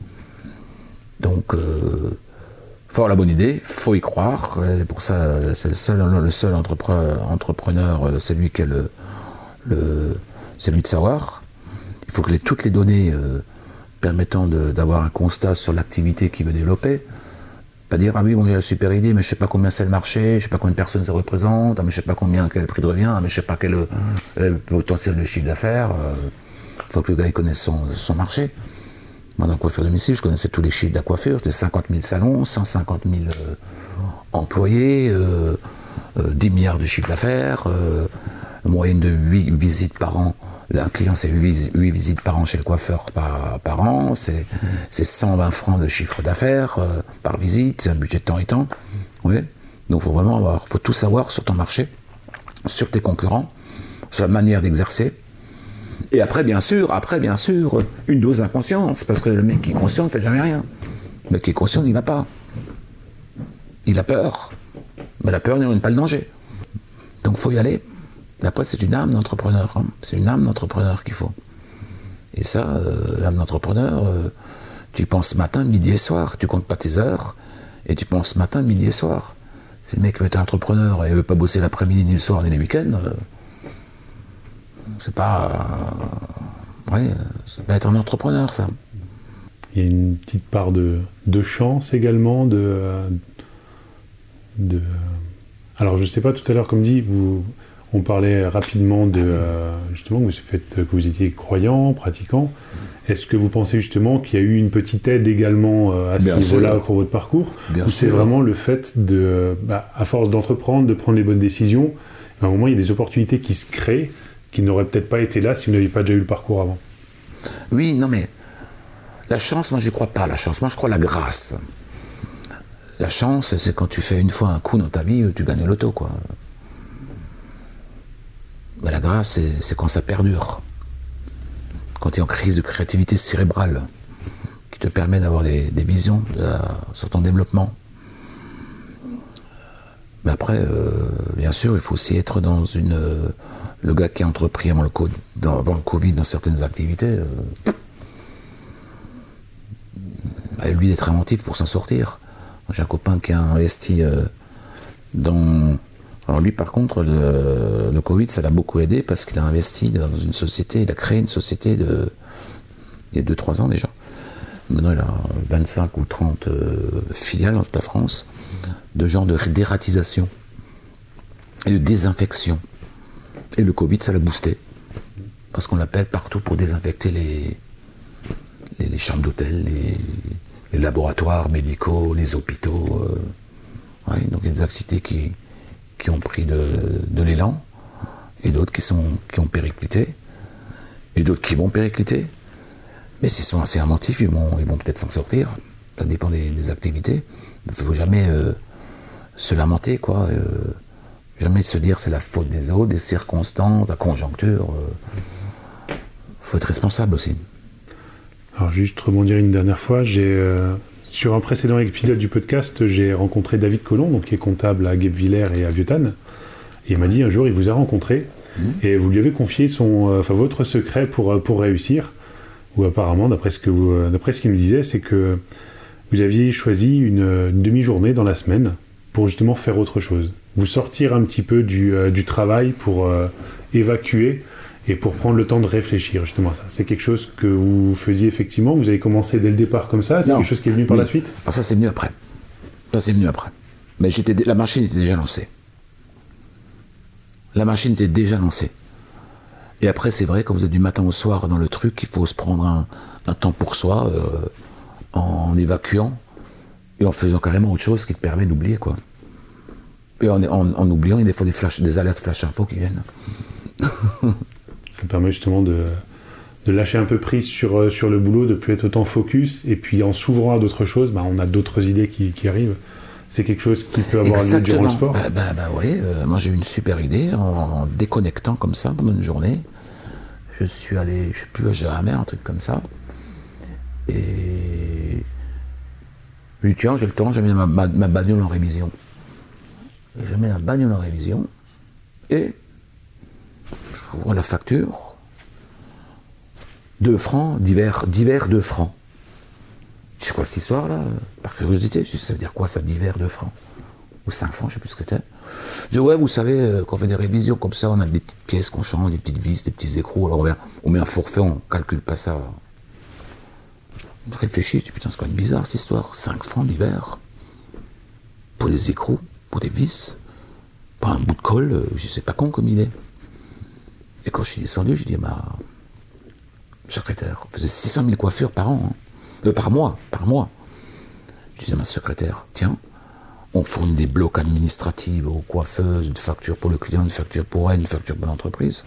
Donc, euh, avoir la bonne idée, faut y croire. Pour ça, c'est le seul, le entrepreneur, euh, c'est lui qui le, le c'est lui de savoir. Il faut que les, toutes les données euh, permettant d'avoir un constat sur l'activité qu'il veut développer, pas dire ah oui bon il a une super idée mais je sais pas combien c'est le marché, je sais pas combien de personnes ça représente, ah, mais je sais pas combien quel prix de revient, ah, mais je sais pas quel le potentiel de chiffre d'affaires. Il euh, faut que le gars connaisse son marché. Moi, dans la coiffure domicile, je connaissais tous les chiffres de coiffure. C'était 50 000 salons, 150 000 euh, employés, 10 euh, milliards de chiffre d'affaires, moyenne de 8 visites par an un client, c'est 8, visites par an chez le coiffeur par, an, c'est 120 francs de chiffre d'affaires euh, par visite, c'est un budget de temps et temps. Donc il faut vraiment avoir, faut tout savoir sur ton marché, sur tes concurrents, sur la manière d'exercer. Et après, bien sûr, après, bien sûr, une dose d'inconscience, parce que le mec qui est conscient ne fait jamais rien. Le mec qui est conscient n'y va pas. Il a peur. Mais la peur n'est pas le danger. Donc faut y aller. Après, c'est une âme d'entrepreneur. Hein. C'est une âme d'entrepreneur qu'il faut. Et ça, euh, l'âme d'entrepreneur, euh, tu penses matin, midi et soir. Tu comptes pas tes heures et tu penses matin, midi et soir. Si le mec veut être entrepreneur et veut pas bosser l'après-midi, ni le soir, ni les week-ends, euh, c'est pas. ouais, c'est pas être un entrepreneur, ça. Il y a une petite part de, de chance également, de. de alors, je sais pas, tout à l'heure, comme dit, vous on parlait rapidement de euh, justement que vous, que vous étiez croyant, pratiquant. Est-ce que vous pensez justement qu'il y a eu une petite aide également euh, à ce niveau-là pour votre parcours? Ou c'est vraiment le fait de, bah, à force d'entreprendre, de prendre les bonnes décisions, à un moment il y a des opportunités qui se créent qui n'auraient peut-être pas été là si vous n'aviez pas déjà eu le parcours avant Oui, non mais la chance, moi je crois pas la chance, moi je crois la grâce. La chance, c'est quand tu fais une fois un coup dans ta vie, tu gagnes l'auto, quoi. Mais la grâce, c'est quand ça perdure. Quand tu es en crise de créativité cérébrale, qui te permet d'avoir des, visions sur ton développement. Mais après, euh, bien sûr, il faut aussi être dans une. Le gars qui a entrepris avant le, Covid dans certaines activités, euh, bah, lui d'être inventif pour s'en sortir. J'ai un copain qui a investi euh, dans alors lui, par contre, le, Covid, ça l'a beaucoup aidé parce qu'il a investi dans une société, il a créé une société de, il y a 2-3 ans déjà. Maintenant, il a 25 ou 30 euh, filiales dans toute la France, de genre de dératisation et de désinfection. Et le Covid, ça l'a boosté. Parce qu'on l'appelle partout pour désinfecter les, les, chambres d'hôtel, les, laboratoires médicaux, les hôpitaux. Euh. donc il y a des activités qui, qui ont pris de, l'élan, et d'autres qui, sont, qui ont périclité, et d'autres qui vont péricliter. Mais s'ils sont assez inventifs, ils vont, ils vont peut-être s'en sortir. Ça dépend des, activités. Il ne faut jamais euh, se lamenter, quoi. Euh, jamais se dire c'est la faute des autres, des circonstances, la conjoncture. Il euh. faut être responsable aussi. Alors juste rebondir une dernière fois, j'ai sur un précédent épisode du podcast, j'ai rencontré David Collomb, donc, qui est comptable à Guebwiller et à Vieuxtan. Et il m'a dit un jour, il vous a rencontré mmh. et vous lui avez confié son, euh, enfin, votre secret pour, euh, pour réussir. Ou apparemment, d'après ce euh, qu'il nous disait, c'est que vous aviez choisi une, demi-journée dans la semaine pour justement faire autre chose. Vous sortir un petit peu du, du travail pour évacuer et pour prendre le temps de réfléchir justement à ça. C'est quelque chose que vous faisiez effectivement, vous avez commencé dès le départ comme ça, c'est quelque chose qui est venu par la suite? Alors ça c'est venu après. Ça c'est venu après. Mais j'étais, la machine était déjà lancée. La machine était déjà lancée. Et après, c'est vrai, quand vous êtes du matin au soir dans le truc, il faut se prendre un, un temps pour soi euh, en évacuant et en faisant carrément autre chose qui te permet d'oublier, quoi. Et en, en- en oubliant, il y a des fois des, flash, des alertes flash info qui viennent. Ça permet justement de, de lâcher un peu prise sur, euh, sur le boulot, de plus être autant focus, et puis en s'ouvrant à d'autres choses, bah, on a d'autres idées qui, qui arrivent. C'est quelque chose qui peut avoir lieu durant le sport. Bah, bah, bah oui, euh, moi j'ai eu une super idée en, en déconnectant comme ça pendant une journée. Je suis allé, je sais plus, à jamais, un truc comme ça. Et je dis tiens, j'ai le temps, j'ai mis ma, ma, ma bagnole en révision. Et je mets la bagnole en révision et j'ouvre la facture. 2 francs, divers, divers 2 francs. C'est quoi cette histoire là Par curiosité, je ça veut dire quoi ça, divers 2 francs? Ou 5 francs, je sais plus ce que c'était. Je dis, ouais, vous savez, euh, quand on fait des révisions comme ça, on a des petites pièces qu'on change, des petites vis, des petits écrous, alors on met, un- forfait, on calcule pas ça. Je réfléchis, je dis, putain, c'est quand même bizarre cette histoire. 5 francs d'hiver Pour des écrous, pour des vis, pas un bout de colle, euh, je c'est pas con comme idée. Et quand je suis descendu, je dis, ma secrétaire, faisait 600 000 coiffures par an, hein. Euh, par mois, par mois. Je disais à ma secrétaire, tiens, on fournit des blocs administratifs aux coiffeuses, une facture pour le client, une facture pour elle, une facture pour l'entreprise.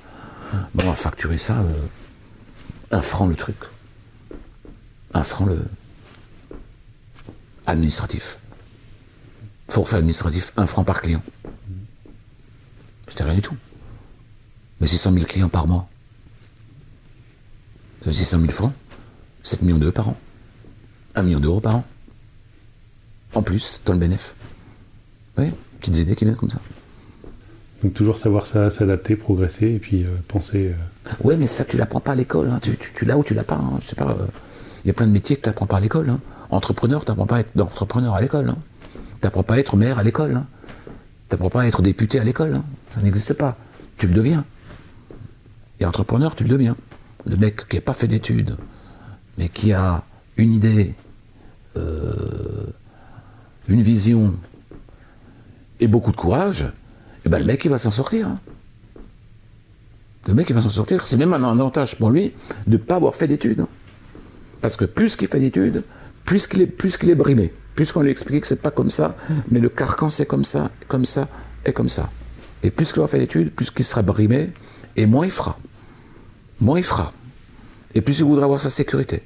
On va facturer ça, euh, un franc le truc. Un franc le administratif. Forfait administratif, un franc par client. C'était rien du tout. Mais 600 000 clients par mois. Ça fait 600 000 francs. 7 millions d'euros par an. 1 million d'euros par an. En plus, dans le bénéfice. Oui, petites idées qui viennent comme ça. Donc toujours savoir ça, s'adapter, progresser, et puis euh, penser... euh, Ouais, mais ça, tu l'apprends pas à l'école. hein. Tu, tu, tu l'as ou tu l'as pas. hein. Je sais pas. euh, Il y a plein de métiers que tu n'apprends pas à l'école. hein. Entrepreneur, tu n'apprends pas à être entrepreneur à l'école. Tu n'apprends pas à être maire à l'école. hein. Tu n'apprends pas à être député à l'école. hein. Ça n'existe pas. Tu le deviens. Et entrepreneur, tu le deviens. Le mec qui n'a pas fait d'études, mais qui a une idée, euh, une vision et beaucoup de courage, et ben le mec, il va s'en sortir. hein. Le mec, il va s'en sortir. C'est même un avantage pour lui de ne pas avoir fait d'études. Parce que plus qu'il fait d'études, plus qu'il est, plus qu'il est brimé. Plus qu'on lui explique que c'est pas comme ça, mais le carcan c'est comme ça, comme ça et comme ça. Et plus qu'il aura fait d'études, plus qu'il sera brimé, et moins il fera. Moins il fera. Et plus il voudra avoir sa sécurité.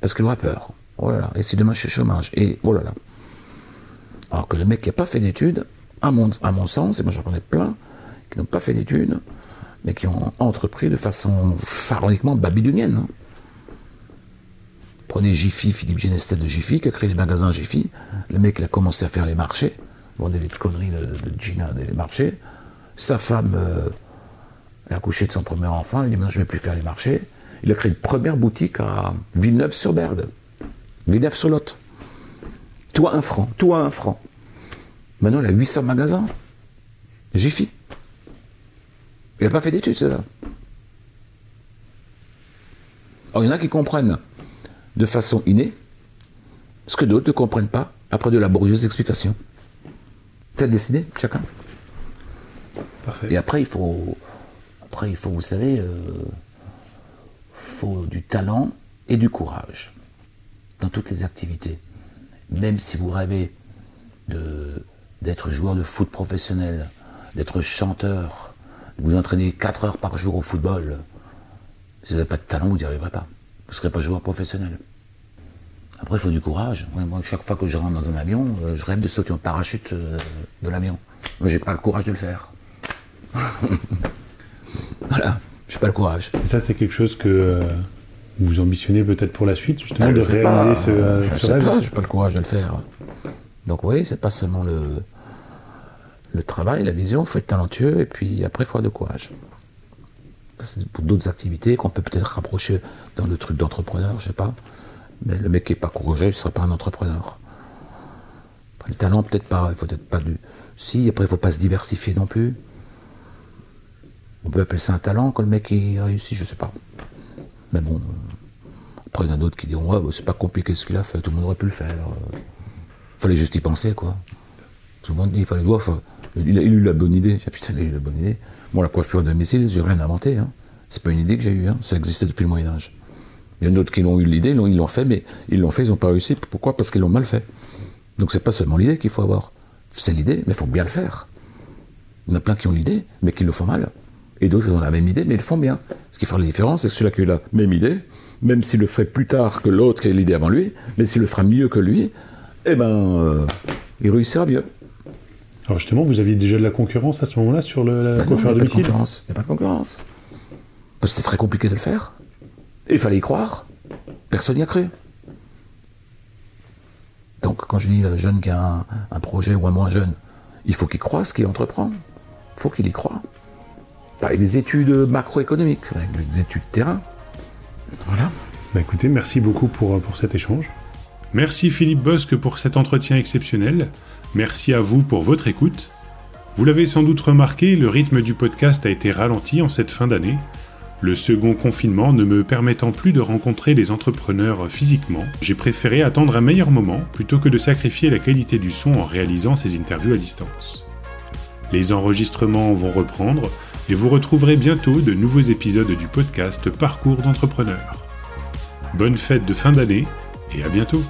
Parce qu'il aura peur. Oh là là, et si demain je suis chômage, et oh là là. Alors que le mec qui n'a pas fait d'études, à mon, à mon sens, et moi j'en connais plein, qui n'ont pas fait d'études, mais qui ont entrepris de façon pharaoniquement babylonienne. Prenez Jiffy, Philippe Genestet de Jiffy, qui a créé les magasins Jiffy. Le mec, il a commencé à faire les marchés, vendait des conneries de, de Gina des marchés. Sa femme, euh, elle a accouché de son premier enfant, il dit maintenant je ne vais plus faire les marchés. Il a créé une première boutique à Villeneuve-sur-Bergue, Villeneuve-sur-Lot. Tout à un franc, tout à un franc. Maintenant, il a 800 magasins. Jiffy. Il n'a pas fait d'études, là. Alors, il y en a qui comprennent de façon innée, ce que d'autres ne comprennent pas après de laborieuses explications. C'est décidé, chacun? Parfait. Et après, il faut, après, il faut, vous savez, euh, faut du talent et du courage dans toutes les activités. Même si vous rêvez de d'être joueur de foot professionnel, d'être chanteur, de vous entraîner 4 heures par jour au football, si vous n'avez pas de talent, vous n'y arriverez pas. Vous ne serez pas joueur professionnel. Après, il faut du courage. Ouais, moi, chaque fois que je rentre dans un avion, euh, je rêve de sauter en parachute euh, de l'avion. Moi, j'ai pas le courage de le faire. voilà, j'ai pas le courage. Et ça, c'est quelque chose que euh, vous ambitionnez peut-être pour la suite, justement, Ah, je de réaliser pas, ce, je ce sais rêve. pas, j'ai pas le courage de le faire. Donc oui, c'est pas seulement le, le travail, la vision, il faut être talentueux et puis après il faut avoir de courage. Pour d'autres activités qu'on peut peut-être rapprocher dans le truc d'entrepreneur, je sais pas. Mais le mec qui est pas courageux, il ne sera pas un entrepreneur. Le talent, peut-être pas, il faut peut-être pas du. Si, après il faut pas se diversifier non plus. On peut appeler ça un talent quand le mec il réussit, je sais pas. Mais bon, après il y en a d'autres qui diront ouais, c'est pas compliqué ce qu'il a fait, tout le monde aurait pu le faire. Il fallait juste y penser quoi. Souvent il fallait, ouais, Il a, eu la bonne idée. Ah, putain, il a eu la bonne idée. Moi, la coiffure à domicile, j'ai rien inventé. Hein. C'est pas une idée que j'ai eue. Hein. Ça existait depuis le Moyen-Âge. Il y en a d'autres qui l'ont eu l'idée, ils l'ont fait, mais ils l'ont fait, ils n'ont pas réussi. Pourquoi? Parce qu'ils l'ont mal fait. Donc c'est pas seulement l'idée qu'il faut avoir. C'est l'idée, mais il faut bien le faire. Il y en a plein qui ont l'idée, mais qui le font mal. Et d'autres, qui ont la même idée, mais ils le font bien. Ce qui fait la différence, c'est que celui-là qui a la même idée, même s'il le ferait plus tard que l'autre qui a l'idée avant lui, mais s'il le fera mieux que lui, eh ben, euh, il réussira mieux. Alors justement, vous aviez déjà de la concurrence à ce moment-là sur le, la coiffure à domicile Il n'y a pas de concurrence. C'était très compliqué de le faire. il fallait y croire. Personne n'y a cru. Donc quand je dis le jeune qui a un, projet ou un moins jeune, il faut qu'il croie ce qu'il entreprend. Il faut qu'il y croit. avec des études macroéconomiques, avec des études terrain. Voilà. Bah écoutez, merci beaucoup pour, pour cet échange. Merci Philippe Bosque pour cet entretien exceptionnel. Merci à vous pour votre écoute. Vous l'avez sans doute remarqué, le rythme du podcast a été ralenti en cette fin d'année. Le second confinement ne me permettant plus de rencontrer les entrepreneurs physiquement, j'ai préféré attendre un meilleur moment plutôt que de sacrifier la qualité du son en réalisant ces interviews à distance. Les enregistrements vont reprendre et vous retrouverez bientôt de nouveaux épisodes du podcast Parcours d'entrepreneurs. Bonne fête de fin d'année et à bientôt